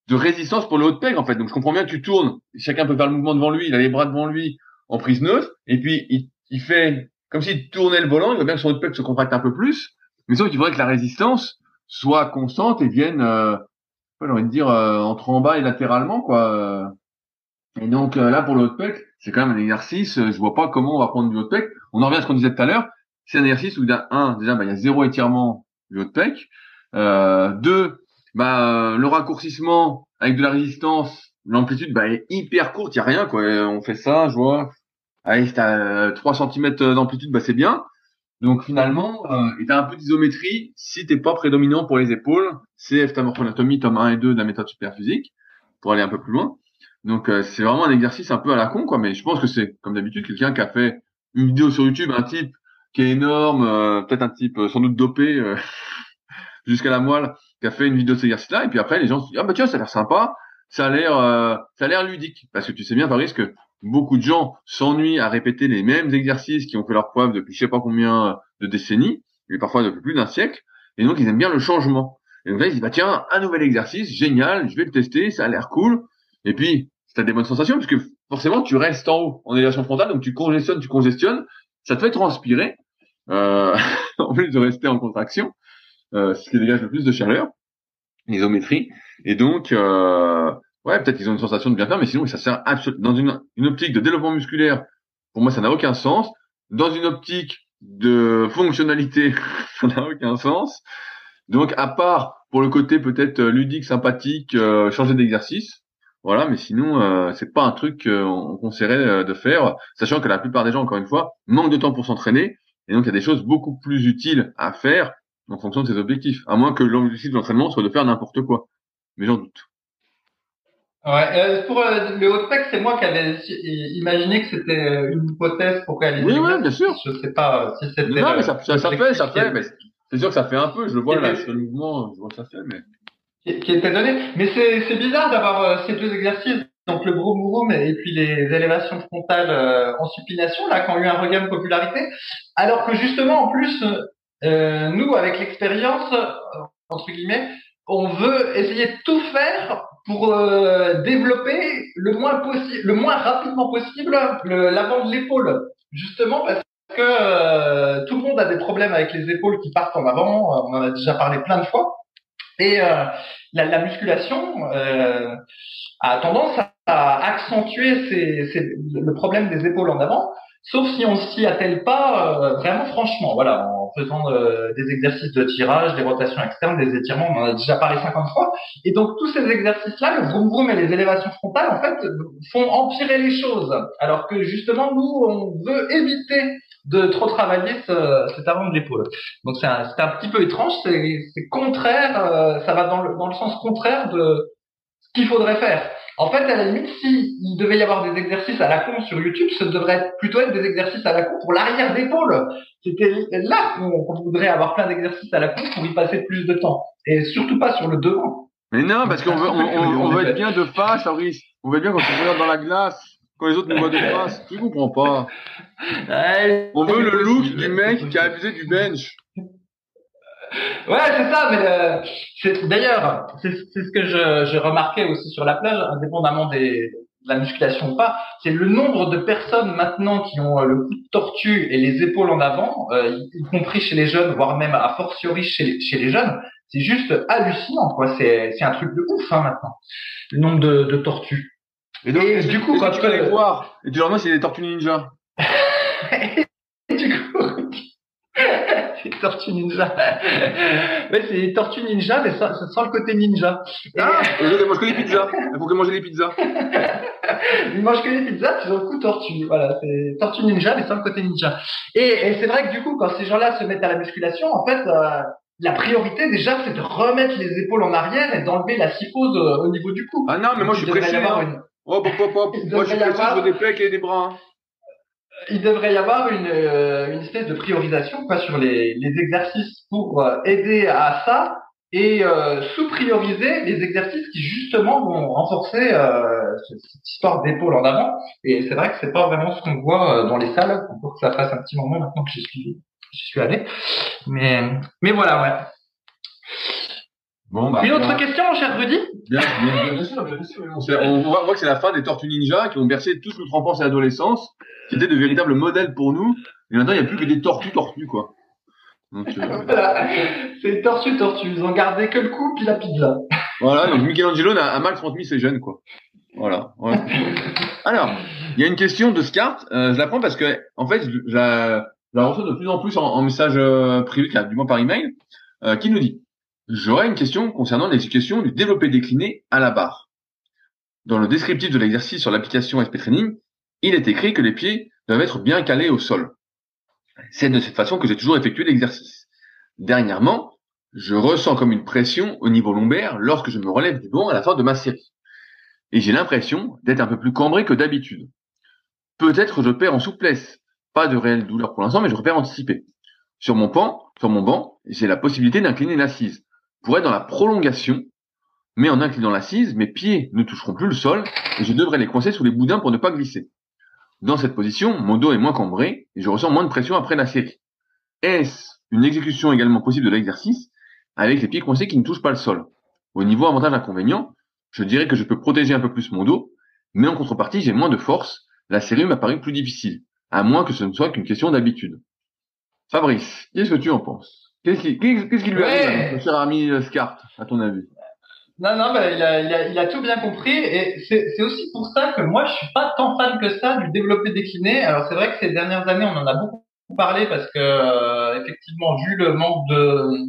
de résistance pour le haut de pec en fait. Donc je comprends bien tu tournes, chacun peut faire le mouvement devant lui, il a les bras devant lui en prise neutre, et puis il, il fait comme s'il tournait le volant, il voit bien que son pec se contracte un peu plus, mais sauf qu'il faudrait que la résistance soit constante et vienne, euh, j'ai envie de dire, euh, entre en bas et latéralement quoi. Et donc euh, là pour le pec, c'est quand même un exercice, euh, je vois pas comment on va prendre du pec. On en revient à ce qu'on disait tout à l'heure, c'est un exercice où il y a un, déjà bah, il y a zéro étirement du pec. Euh, deux, bah, euh, le raccourcissement avec de la résistance, l'amplitude bah, est hyper courte, il y a rien quoi. On fait ça, je vois. Allez, t'as 3 cm d'amplitude, bah c'est bien. Donc finalement, euh, et t'as un peu d'isométrie si t'es pas prédominant pour les épaules. C'est Morphoanatomie, tome 1 et 2 de la méthode superphysique, pour aller un peu plus loin. Donc euh, c'est vraiment un exercice un peu à la con, quoi. Mais je pense que c'est, comme d'habitude, quelqu'un qui a fait une vidéo sur YouTube, un type qui est énorme, euh, peut-être un type euh, sans doute dopé euh, jusqu'à la moelle, qui a fait une vidéo de cet exercice-là. Et puis après, les gens se disent ah bah tiens, ça a l'air sympa, ça a l'air, euh, ça a l'air ludique, parce que tu sais bien, Fabrice, que beaucoup de gens s'ennuient à répéter les mêmes exercices qui ont fait leur preuve depuis je sais pas combien de décennies, et parfois depuis plus d'un siècle. Et donc ils aiment bien le changement. Et donc là, ils disent bah tiens, un nouvel exercice, génial, je vais le tester, ça a l'air cool. Et puis, as des bonnes sensations, parce que forcément, tu restes en haut en élévation frontale, donc tu congestionnes, tu congestionnes, ça te fait transpirer, euh, en plus de rester en contraction, euh, ce qui dégage le plus de chaleur, l'isométrie. Et donc, euh, ouais, peut-être qu'ils ont une sensation de bien faire, mais sinon, ça sert absolument, dans une, une optique de développement musculaire, pour moi, ça n'a aucun sens. Dans une optique de fonctionnalité, ça n'a aucun sens. Donc, à part pour le côté peut-être euh, ludique, sympathique, euh, changer d'exercice, voilà, mais sinon, euh, c'est pas un truc qu'on conseillerait euh, de faire, sachant que la plupart des gens, encore une fois, manquent de temps pour s'entraîner, et donc il y a des choses beaucoup plus utiles à faire en fonction de ses objectifs, à moins que l'objectif de l'entraînement soit de faire n'importe quoi. Mais j'en doute. Ouais, euh, pour euh, le haut de pec, c'est moi qui avais imaginé que c'était euh, une hypothèse pour réaliser. Oui, oui, bien sûr. Je sais pas euh, si c'était. Non, mais euh, ça, ça, ça fait, ça fait, mais c'est sûr que ça fait un peu, je le vois là, le mouvement, je vois que ça fait, mais... qui, qui était donné. Mais c'est c'est bizarre d'avoir euh, ces deux exercices, donc le vroom vroom et puis les élévations frontales euh, en supination, là, qui ont eu un regain de popularité, alors que justement, en plus, euh, nous, avec l'expérience, entre guillemets, on veut essayer de tout faire pour euh, développer le moins possible, le moins rapidement possible l'avant de l'épaule, justement parce que euh, tout le monde a des problèmes avec les épaules qui partent en avant. On en a déjà parlé plein de fois. Et euh, la, la, musculation a tendance à accentuer le problème des épaules en avant sauf si on s'y attelle pas euh, vraiment franchement, voilà, en faisant euh, des exercices de tirage, des rotations externes, des étirements, on en a déjà parlé 50 fois. Et donc tous ces exercices-là, le vroom vroom et les élévations frontales, en fait, font empirer les choses. Alors que justement, nous, on veut éviter de trop travailler ce, cet avant de l'épaule. Donc c'est un, un, petit peu étrange, c'est contraire, euh, ça va dans le, dans le sens contraire de ce qu'il faudrait faire. En fait, à la limite, s'il devait y avoir des exercices à la con sur YouTube, ce devrait plutôt être des exercices à la con pour l'arrière d'épaule. C'était là qu'on voudrait avoir plein d'exercices à la con pour y passer plus de temps. Et surtout pas sur le devant. Mais non, parce qu'on veut, on, veut être bien de face, Fabrice. On veut être bien quand on regarde dans la glace, quand les autres nous voient de face. Tu comprends pas. on veut le look du mec qui a abusé du bench. Ouais, c'est ça, mais euh, c'est, d'ailleurs, c'est, ce que je, je, remarquais aussi sur la plage, indépendamment des, de la musculation ou pas, c'est le nombre de personnes maintenant qui ont euh, le cou de tortue et les épaules en avant, euh, y compris chez les jeunes, voire même à fortiori chez, chez les jeunes, c'est juste hallucinant, quoi. C'est, c'est un truc de ouf hein, maintenant, le nombre de, de tortues. Et donc, du coup, quand tu vas les voir, et tu leur c'est des tortues ninja. du coup, c'est Tortue Ninja. mais c'est Tortue Ninja, mais ça, ça sent le côté ninja. Ah, ils mangent que les pizzas. Il faut que manger les pizzas. ils mangent que les pizzas, tu ont le coup tortue. Voilà, c'est Tortue Ninja, mais sans le côté ninja. Et, et c'est vrai que du coup, quand ces gens-là se mettent à la musculation, en fait, euh, la priorité déjà, c'est de remettre les épaules en arrière et d'enlever la syphose euh, au niveau du cou. Ah non, mais moi je suis pressé. Hein. Oh, hop, hop, hop. Moi je suis pressé, je veux des pecs et des bras. Hein il devrait y avoir une, euh, une espèce de priorisation quoi, sur les, les exercices pour euh, aider à ça et euh, sous-prioriser les exercices qui justement vont renforcer cette histoire d'épaule en avant. Et c'est vrai que c'est pas vraiment ce qu'on voit dans les salles, pour que ça fasse un petit moment maintenant que j'y suis, suis allé. Mais, mais voilà, ouais. Bon, bah, Une autre question, mon cher Rudy? Bien, bien, bien, sûr, bien sûr. On, voit, que c'est la fin des Tortues Ninja qui ont bercé toute notre enfance et adolescence c'était de véritables modèles pour nous. Et maintenant, il n'y a plus que des tortues tortues, quoi. Euh... c'est tortue tortue. Ils ont gardé que le coup puis la pizza. Voilà, donc Michelangelo a, mal transmis ses jeunes, quoi. Voilà. Alors, il y a une question de Scart. Euh, je la prends parce que, en fait, je la, reçois de plus en plus en, message euh, privé, du moins par email, euh, qui nous dit J'aurais une question concernant l'exécution du développé décliné à la barre. Dans le descriptif de l'exercice sur l'application SP Training, il est écrit que les pieds doivent être bien calés au sol. C'est de cette façon que j'ai toujours effectué l'exercice. Dernièrement, je ressens comme une pression au niveau lombaire lorsque je me relève du banc à la fin de ma série. Et j'ai l'impression d'être un peu plus cambré que d'habitude. Peut-être je perds en souplesse. Pas de réelle douleur pour l'instant, mais je repère anticipé. Sur mon sur mon banc, j'ai la possibilité d'incliner l'assise. Pour être dans la prolongation, mais en inclinant l'assise, mes pieds ne toucheront plus le sol et je devrais les coincer sous les boudins pour ne pas glisser. Dans cette position, mon dos est moins cambré et je ressens moins de pression après la série. Est-ce une exécution également possible de l'exercice avec les pieds coincés qui ne touchent pas le sol? Au niveau avantage-inconvénient, je dirais que je peux protéger un peu plus mon dos, mais en contrepartie, j'ai moins de force. La série m'a paru plus difficile, à moins que ce ne soit qu'une question d'habitude. Fabrice, qu'est-ce que tu en penses? Qu'est-ce qui, lui arrive, mon cher ami Scart, à ton avis? Non, non, bah, il, a, il, a, il, a, tout bien compris et c'est aussi pour ça que moi je suis pas tant fan que ça du développé décliné. Alors c'est vrai que ces dernières années on en a beaucoup parlé parce que euh, effectivement vu le manque de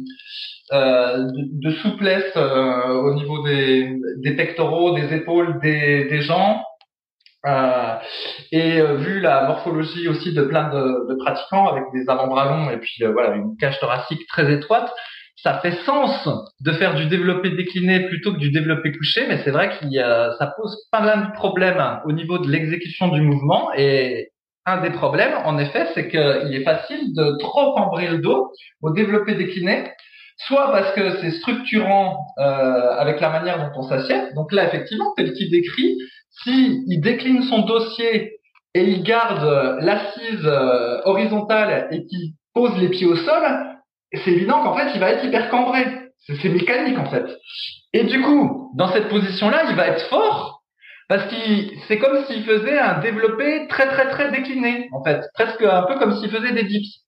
euh, de, souplesse euh, au niveau des, des, pectoraux, des épaules, des, des jambes. Euh, et vu la morphologie aussi de plein de, de pratiquants avec des avant-bras longs et puis voilà une cage thoracique très étroite, ça fait sens de faire du développé décliné plutôt que du développé couché, mais c'est vrai qu'il a, ça pose pas mal de problèmes au niveau de l'exécution du mouvement. Et un des problèmes, en effet, c'est qu'il est facile de trop cambrer le dos au développé décliné, soit parce que c'est structurant euh, avec la manière dont on s'assied. Donc là, effectivement, tel qu'il décrit, si il décline son dossier et il garde l'assise euh, horizontale et qu'il pose les pieds au sol, c'est évident qu'en fait, il va être hyper cambré. C'est mécanique en fait. Et du coup, dans cette position-là, il va être fort parce qu'il c'est comme s'il faisait un développé très très très décliné en fait, presque un peu comme s'il faisait des dips.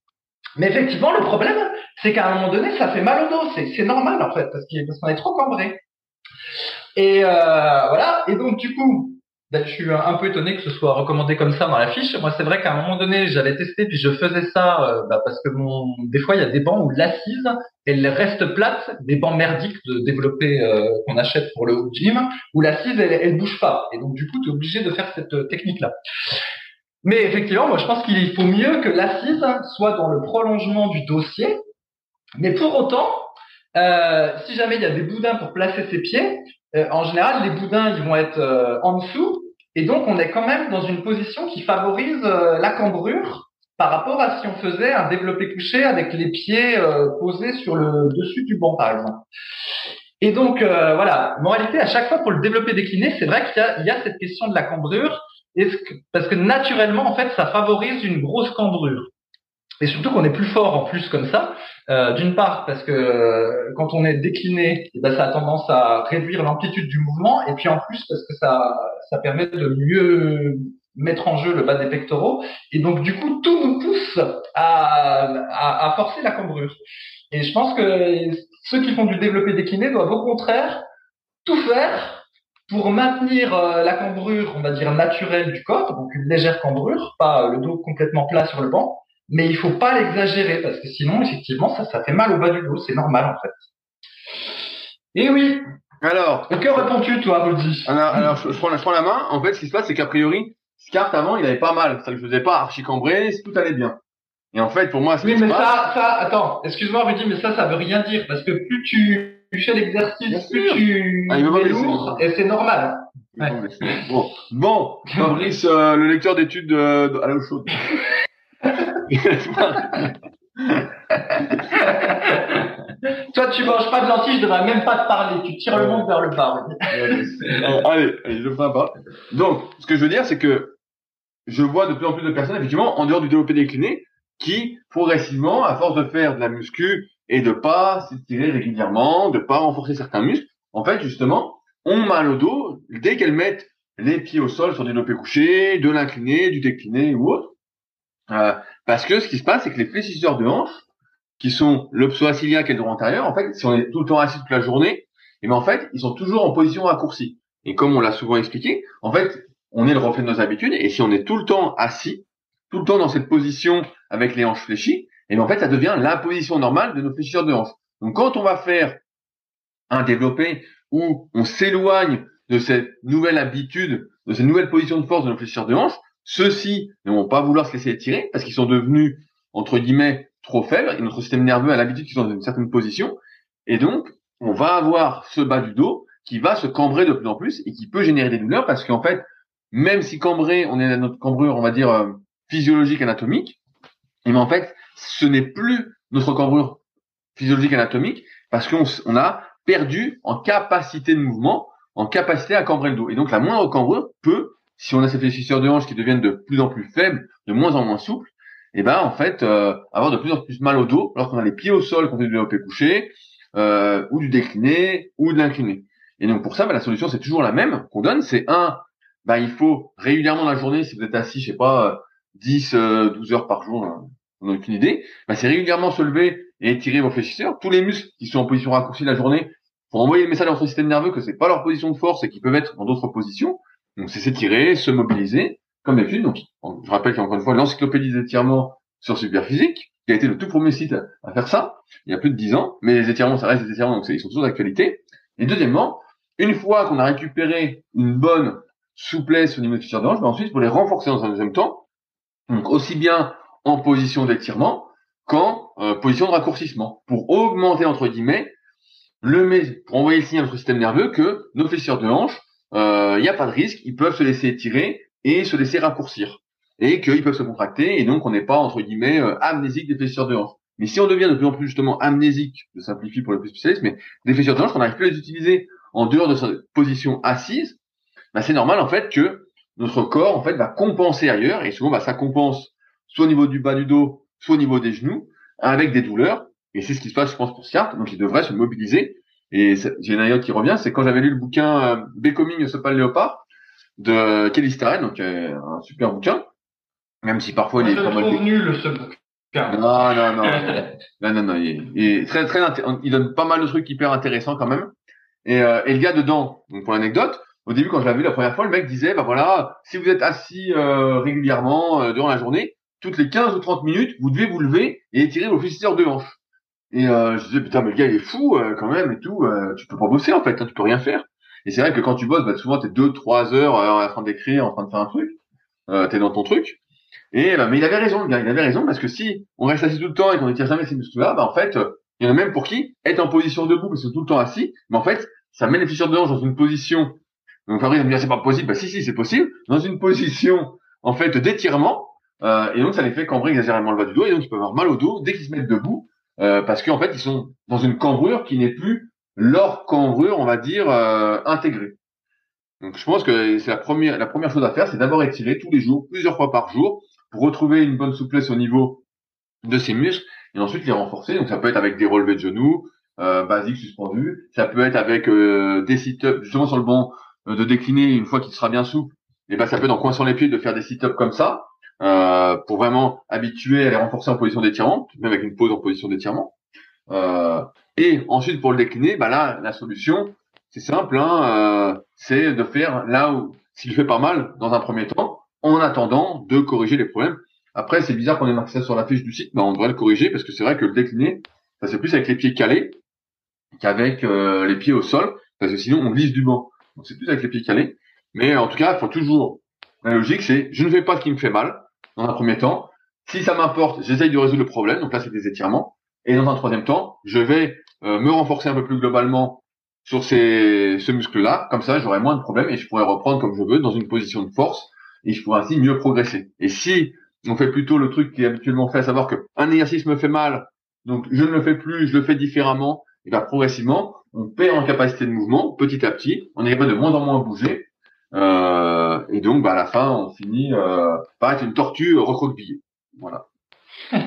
Mais effectivement, le problème, c'est qu'à un moment donné, ça fait mal au dos. C'est normal en fait parce qu'on est trop cambré. Et euh, voilà. Et donc du coup, je suis un peu étonné que ce soit recommandé comme ça dans la fiche. Moi, c'est vrai qu'à un moment donné, j'avais testé puis je faisais ça euh, bah, parce que mon... des fois, il y a des bancs où l'assise, elle reste plate, des bancs merdiques de développer euh, qu'on achète pour le gym, où l'assise, elle, elle bouge pas. Et donc, du coup, tu es obligé de faire cette euh, technique-là. Mais effectivement, moi, je pense qu'il faut mieux que l'assise soit dans le prolongement du dossier. Mais pour autant, si jamais il y a des boudins pour placer ses pieds, en général, les boudins, ils vont être en dessous et donc, on est quand même dans une position qui favorise euh, la cambrure par rapport à si on faisait un développé couché avec les pieds euh, posés sur le dessus du banc, par exemple. Et donc, euh, voilà, moralité, à chaque fois pour le développé décliné, c'est vrai qu'il y, y a, cette question de la cambrure, parce que naturellement, en fait, ça favorise une grosse cambrure. Et surtout qu'on est plus fort en plus comme ça. Euh, D'une part parce que euh, quand on est décliné, eh ben, ça a tendance à réduire l'amplitude du mouvement, et puis en plus parce que ça, ça permet de mieux mettre en jeu le bas des pectoraux, et donc du coup tout nous pousse à, à, à forcer la cambrure. Et je pense que ceux qui font du développé décliné doivent au contraire tout faire pour maintenir euh, la cambrure, on va dire naturelle du corps, donc une légère cambrure, pas le dos complètement plat sur le banc, mais il faut pas l'exagérer parce que sinon, effectivement, ça, ça fait mal au bas du dos. C'est normal en fait. Et oui. Alors. que réponds-tu, toi, Rudy Alors, alors je, prends, je, prends, la main. En fait, ce qui se passe, c'est qu'a priori, Scart avant, il avait pas mal. Ça ne faisait pas archi cambré, tout allait bien. Et en fait, pour moi, oui, mais ça, ça, attends, excuse-moi, Rudy, mais ça, ça veut rien dire parce que plus tu, fais l'exercice, plus tu ah, es lourd, et c'est normal. Ouais. Bon, bon, Fabrice, euh, le lecteur d'études de, à l'eau chaude. Toi, tu manges pas de lentilles, je devrais même pas te parler. Tu tires le monde vers le bas. allez, allez, je ne pas. Donc, ce que je veux dire, c'est que je vois de plus en plus de personnes, effectivement, en dehors du développé décliné, qui, progressivement, à force de faire de la muscu et de pas s'étirer régulièrement, de pas renforcer certains muscles, en fait, justement, ont mal au dos dès qu'elles mettent les pieds au sol sur du développé couché, de l'incliné, du décliné ou autre. Euh, parce que ce qui se passe, c'est que les fléchisseurs de hanche, qui sont le psoascilia qui est le droit antérieur, en fait, si on est tout le temps assis toute la journée, et eh ben en fait, ils sont toujours en position raccourcie. Et comme on l'a souvent expliqué, en fait, on est le reflet de nos habitudes, et si on est tout le temps assis, tout le temps dans cette position avec les hanches fléchies, et eh ben en fait, ça devient la position normale de nos fléchisseurs de hanche. Donc quand on va faire un développé où on s'éloigne de cette nouvelle habitude, de cette nouvelle position de force de nos fléchisseurs de hanche, ceux-ci ne vont pas vouloir se laisser tirer parce qu'ils sont devenus, entre guillemets, trop faibles et notre système nerveux a l'habitude qu'ils sont dans une certaine position. Et donc, on va avoir ce bas du dos qui va se cambrer de plus en plus et qui peut générer des douleurs parce qu'en fait, même si cambré, on est dans notre cambrure, on va dire, euh, physiologique, anatomique, mais en fait, ce n'est plus notre cambrure physiologique, anatomique parce qu'on on a perdu en capacité de mouvement, en capacité à cambrer le dos. Et donc, la moindre cambrure peut si on a ces fléchisseurs de hanches qui deviennent de plus en plus faibles, de moins en moins souples, et eh ben en fait euh, avoir de plus en plus mal au dos lorsqu'on a les pieds au sol qu'on fait du développé couché, euh, ou du décliné, ou de l'incliné. Et donc pour ça, ben, la solution c'est toujours la même qu'on donne, c'est un, ben, il faut régulièrement dans la journée, si vous êtes assis, je sais pas, 10, euh, 12 heures par jour, hein, on n'a aucune idée, ben, c'est régulièrement se lever et étirer vos fléchisseurs. Tous les muscles qui sont en position raccourcie la journée, pour envoyer le message à votre système nerveux que c'est pas leur position de force et qu'ils peuvent être dans d'autres positions. Donc c'est s'étirer, se mobiliser, comme d'habitude. Donc je rappelle qu'encore une fois, l'encyclopédie des étirements sur Superphysique, qui a été le tout premier site à faire ça, il y a plus de dix ans, mais les étirements, ça reste des étirements, donc ils sont toujours d'actualité. Et deuxièmement, une fois qu'on a récupéré une bonne souplesse au niveau du tir d'ange, ben ensuite, pour les renforcer dans un deuxième temps, donc aussi bien en position d'étirement qu'en euh, position de raccourcissement, pour augmenter, entre guillemets, le, pour envoyer le signal à notre système nerveux que nos fléchisseurs de hanche il euh, n'y a pas de risque, ils peuvent se laisser étirer et se laisser raccourcir. Et qu'ils peuvent se contracter, et donc on n'est pas, entre guillemets, euh, amnésique des fléchisseurs de hanche. Mais si on devient de plus en plus justement amnésique, je simplifie pour les plus spécialistes, mais des fléchisseurs de hanche qu'on n'arrive plus à les utiliser en dehors de sa position assise, bah c'est normal en fait que notre corps en fait va compenser ailleurs, et souvent bah, ça compense soit au niveau du bas du dos, soit au niveau des genoux, avec des douleurs Et c'est ce qui se passe, je pense, pour Siart. Donc, il devrait se mobiliser. Et j'ai une anecdote qui revient, c'est quand j'avais lu le bouquin euh, Becoming Sopal Léopard de Kelly Starren, donc euh, un super bouquin, même si parfois il est pas mal nul ce bouquin. Non, non, non, non, non, non, il est, très, très, il donne pas mal de trucs hyper intéressants quand même. Et, euh, et le gars dedans, donc pour l'anecdote, au début quand je l'ai vu la première fois, le mec disait, bah voilà, si vous êtes assis euh, régulièrement durant la journée, toutes les 15 ou 30 minutes, vous devez vous lever et étirer vos fléchisseurs de hanche. Et euh, je disais putain mais le gars il est fou euh, quand même et tout, euh, tu peux pas bosser en fait, hein, tu peux rien faire. Et c'est vrai que quand tu bosses, bah, souvent t'es deux trois heures en train d'écrire, en train de faire un truc, euh, t'es dans ton truc. Et mais il avait raison, le gars, il avait raison parce que si on reste assis tout le temps et qu'on ne tire jamais ces muscles-là, bah en fait il y en a même pour qui être en position debout parce que tout le temps assis, mais en fait ça met les fissures de hanche dans une position. Donc Fabrice me dit c'est pas possible, bah si si c'est possible, dans une position en fait d'étirement. et donc ça les fait cambrer exagérément le bas du dos et donc ils peuvent avoir mal au dos dès qu'ils se mettent debout euh, parce qu'en fait, ils sont dans une cambrure qui n'est plus leur cambrure, on va dire, euh, intégrée. Donc, je pense que c'est la première, la première chose à faire, c'est d'abord étirer tous les jours, plusieurs fois par jour, pour retrouver une bonne souplesse au niveau de ses muscles, et ensuite les renforcer. Donc, ça peut être avec des relevés de genoux, euh, basiques suspendus, ça peut être avec des sit-ups, justement sur le banc de décliner une fois qu'il sera bien souple. Et ben, ça peut être en coinçant les pieds de faire des sit-ups comme ça, euh, pour vraiment habituer à les renforcer en position d'étirement, même avec une pause en position d'étirement. Euh, et ensuite pour le décliner, bah là la solution c'est simple, hein, euh, c'est de faire là où s'il fait pas mal dans un premier temps, en attendant de corriger les problèmes. Après c'est bizarre qu'on ait marqué ça sur la fiche du site, mais on devrait le corriger parce que c'est vrai que le décliner, ça c'est plus avec les pieds calés qu'avec euh, les pieds au sol, parce que sinon on glisse du banc. Donc c'est plus avec les pieds calés. Mais en tout cas, il faut toujours la logique, c'est je ne fais pas ce qui me fait mal, dans un premier temps. Si ça m'importe, j'essaye de résoudre le problème. Donc là, c'est des étirements. Et dans un troisième temps, je vais euh, me renforcer un peu plus globalement sur ces, ce muscle-là. Comme ça, j'aurai moins de problèmes et je pourrai reprendre comme je veux dans une position de force et je pourrai ainsi mieux progresser. Et si on fait plutôt le truc qui est habituellement fait, à savoir que un exercice me fait mal, donc je ne le fais plus, je le fais différemment, et bien progressivement, on perd en capacité de mouvement petit à petit, on est capable de moins en moins bouger, et donc, bah, à la fin, on finit euh, par être une tortue recroquevillée. Voilà. ok.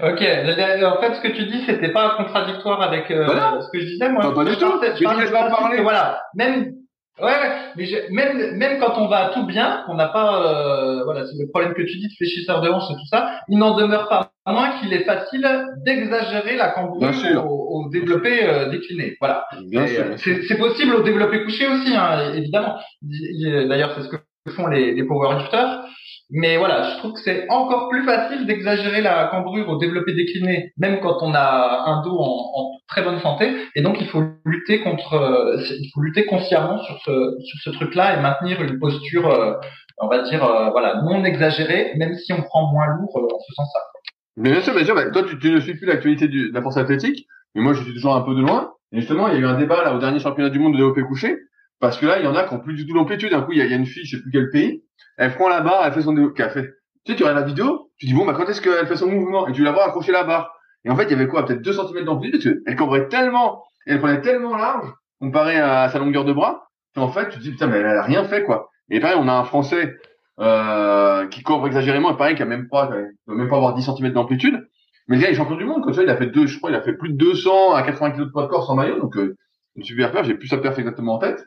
En fait, ce que tu dis, c'était pas contradictoire avec euh, ce que je disais. Moi, pas, du tout. Je, voilà. Même Ouais, mais même même quand on va tout bien, on n'a pas euh, voilà, c'est le problème que tu dis de fléchisseur de hanche et tout ça, il n'en demeure pas moins qu'il est facile d'exagérer la cambrure au, au, développé euh, décliné. Voilà. Euh, c'est possible au développé couché aussi, hein, évidemment. D'ailleurs, c'est ce que font les, les powerlifters. Mais voilà, je trouve que c'est encore plus facile d'exagérer la cambrure au développé décliné, même quand on a un dos en, très bonne santé. Et donc, il faut lutter contre, euh, il faut lutter consciemment sur ce, sur ce truc-là et maintenir une posture, euh, on va dire, euh, voilà, non exagérée, même si on prend moins lourd en faisant ça. Mais bien sûr, bien sûr. Bah, toi, tu, ne suis plus l'actualité de la force athlétique, mais moi, je suis toujours un peu de loin. Et justement, il y a eu un débat là au dernier championnat du monde de développé couché, parce que là, il y en a qui ont plus du tout l'amplitude. Un coup, il y, a, une fille, je sais plus quel pays, elle prend la barre, elle fait son fait. Tu sais, tu regardes la vidéo, tu dis bon bah quand est-ce qu'elle fait son mouvement? Et tu la vois accrocher la barre. Et en fait, il y avait quoi? Peut-être 2 cm d'amplitude qu'elle cambrait tellement, elle prenait tellement large comparé à sa longueur de bras qu'en fait tu te dis putain mais elle a rien fait quoi. Et pareil, on a un Français euh, qui cambre exagérément et pareil qui a même pas, même pas avoir 10 cm d'amplitude. Mais le gars il est champion du monde, comme ça il a fait deux, je crois, il a fait plus de 200 à 80 kg de poids de corps sans maillot, donc euh, une super perf, j'ai plus sa perf exactement en tête.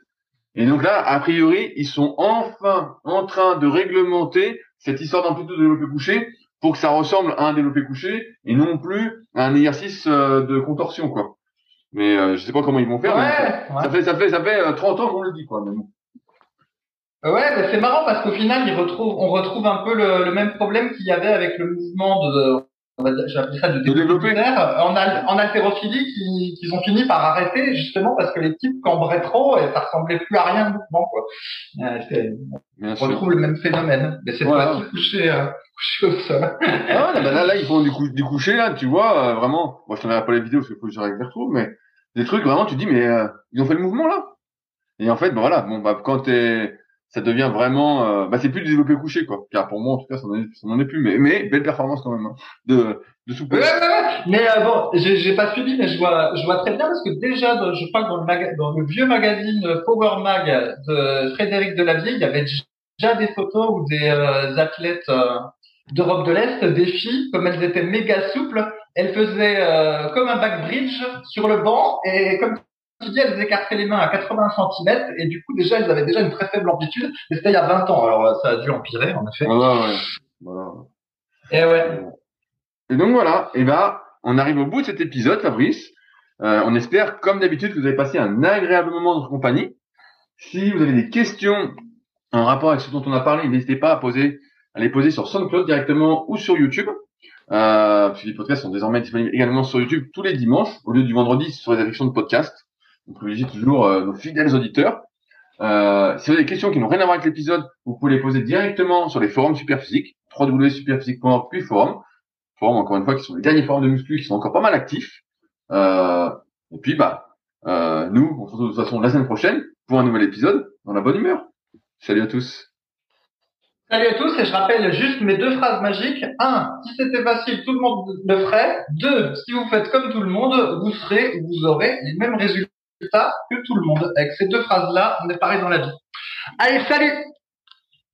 Et donc là, a priori, ils sont enfin en train de réglementer cette histoire d'amplitude de développé couché pour que ça ressemble à un développé couché et non plus à un exercice euh, de contorsion, quoi. Mais euh, je sais pas comment ils vont faire. Ça fait ça fait ça fait 30 euh, ans qu'on le dit, quoi. Mais Ouais, c'est marrant parce qu'au final, ils retrouvent, on retrouve un peu le, le même problème qu'il y avait avec le mouvement de, j'ai appelé ça de, développer en, en haltérophilie qu'ils ont fini par arrêter justement parce que les types cambraient trop et ça ressemblait plus à rien de mouvement quoi. Euh, on retrouve le même phénomène, mais c'est pas couché, euh, couché au sol. ah ouais, là, là, ils font des, cou des couchés là, tu vois, euh, vraiment. Moi, je t'en ai pas les vidéos parce qu'il faut que les retrouve, mais des trucs vraiment, tu dis mais euh, ils ont fait le mouvement là. Et en fait, ben voilà, bon bah quand t'es ça devient vraiment euh, bah c'est plus du développé couché quoi. Car pour moi en tout cas ça n'en est, plus. Mais belle performance quand même hein, de de souplesse mais euh, bon j'ai pas suivi mais je vois je vois très bien parce que déjà je crois que dans le dans le vieux magazine Power Mag de Frédéric Delavier il y avait déjà des photos où des euh, athlètes d'Europe de l'Est, des filles, comme elles étaient méga souples, elles faisaient euh, comme un back bridge sur le banc et comme tu dis, elles écartaient les mains à 80 cm et du coup déjà elles avaient déjà une très faible amplitude. Et c'était il y a 20 ans, alors ça a dû empirer en effet. Voilà, ouais. Voilà. Et ouais. Et donc voilà, et ben on arrive au bout de cet épisode, Fabrice. Euh, on espère, comme d'habitude, que vous avez passé un agréable moment dans notre compagnie. Si vous avez des questions en rapport avec ce dont on a parlé, n'hésitez pas à poser, à les poser sur SoundCloud directement ou sur YouTube. Euh, parce que les podcasts sont désormais disponibles également sur YouTube tous les dimanches, au lieu du vendredi sur les affections de podcast. On privilégie toujours euh, nos fidèles auditeurs. Euh, si vous avez des questions qui n'ont rien à voir avec l'épisode, vous pouvez les poser directement sur les forums Superphysique, www.superphysique.org puis forum. Forum, encore une fois, qui sont les derniers forums de muscu qui sont encore pas mal actifs. Euh, et puis, bah, euh, nous, on se retrouve de toute façon la semaine prochaine pour un nouvel épisode dans la bonne humeur. Salut à tous. Salut à tous et je rappelle juste mes deux phrases magiques. Un, si c'était facile, tout le monde le ferait. Deux, si vous faites comme tout le monde, vous serez, vous aurez les mêmes résultats que tout le monde. Avec ces deux phrases-là, on est pareil dans la vie. Allez, salut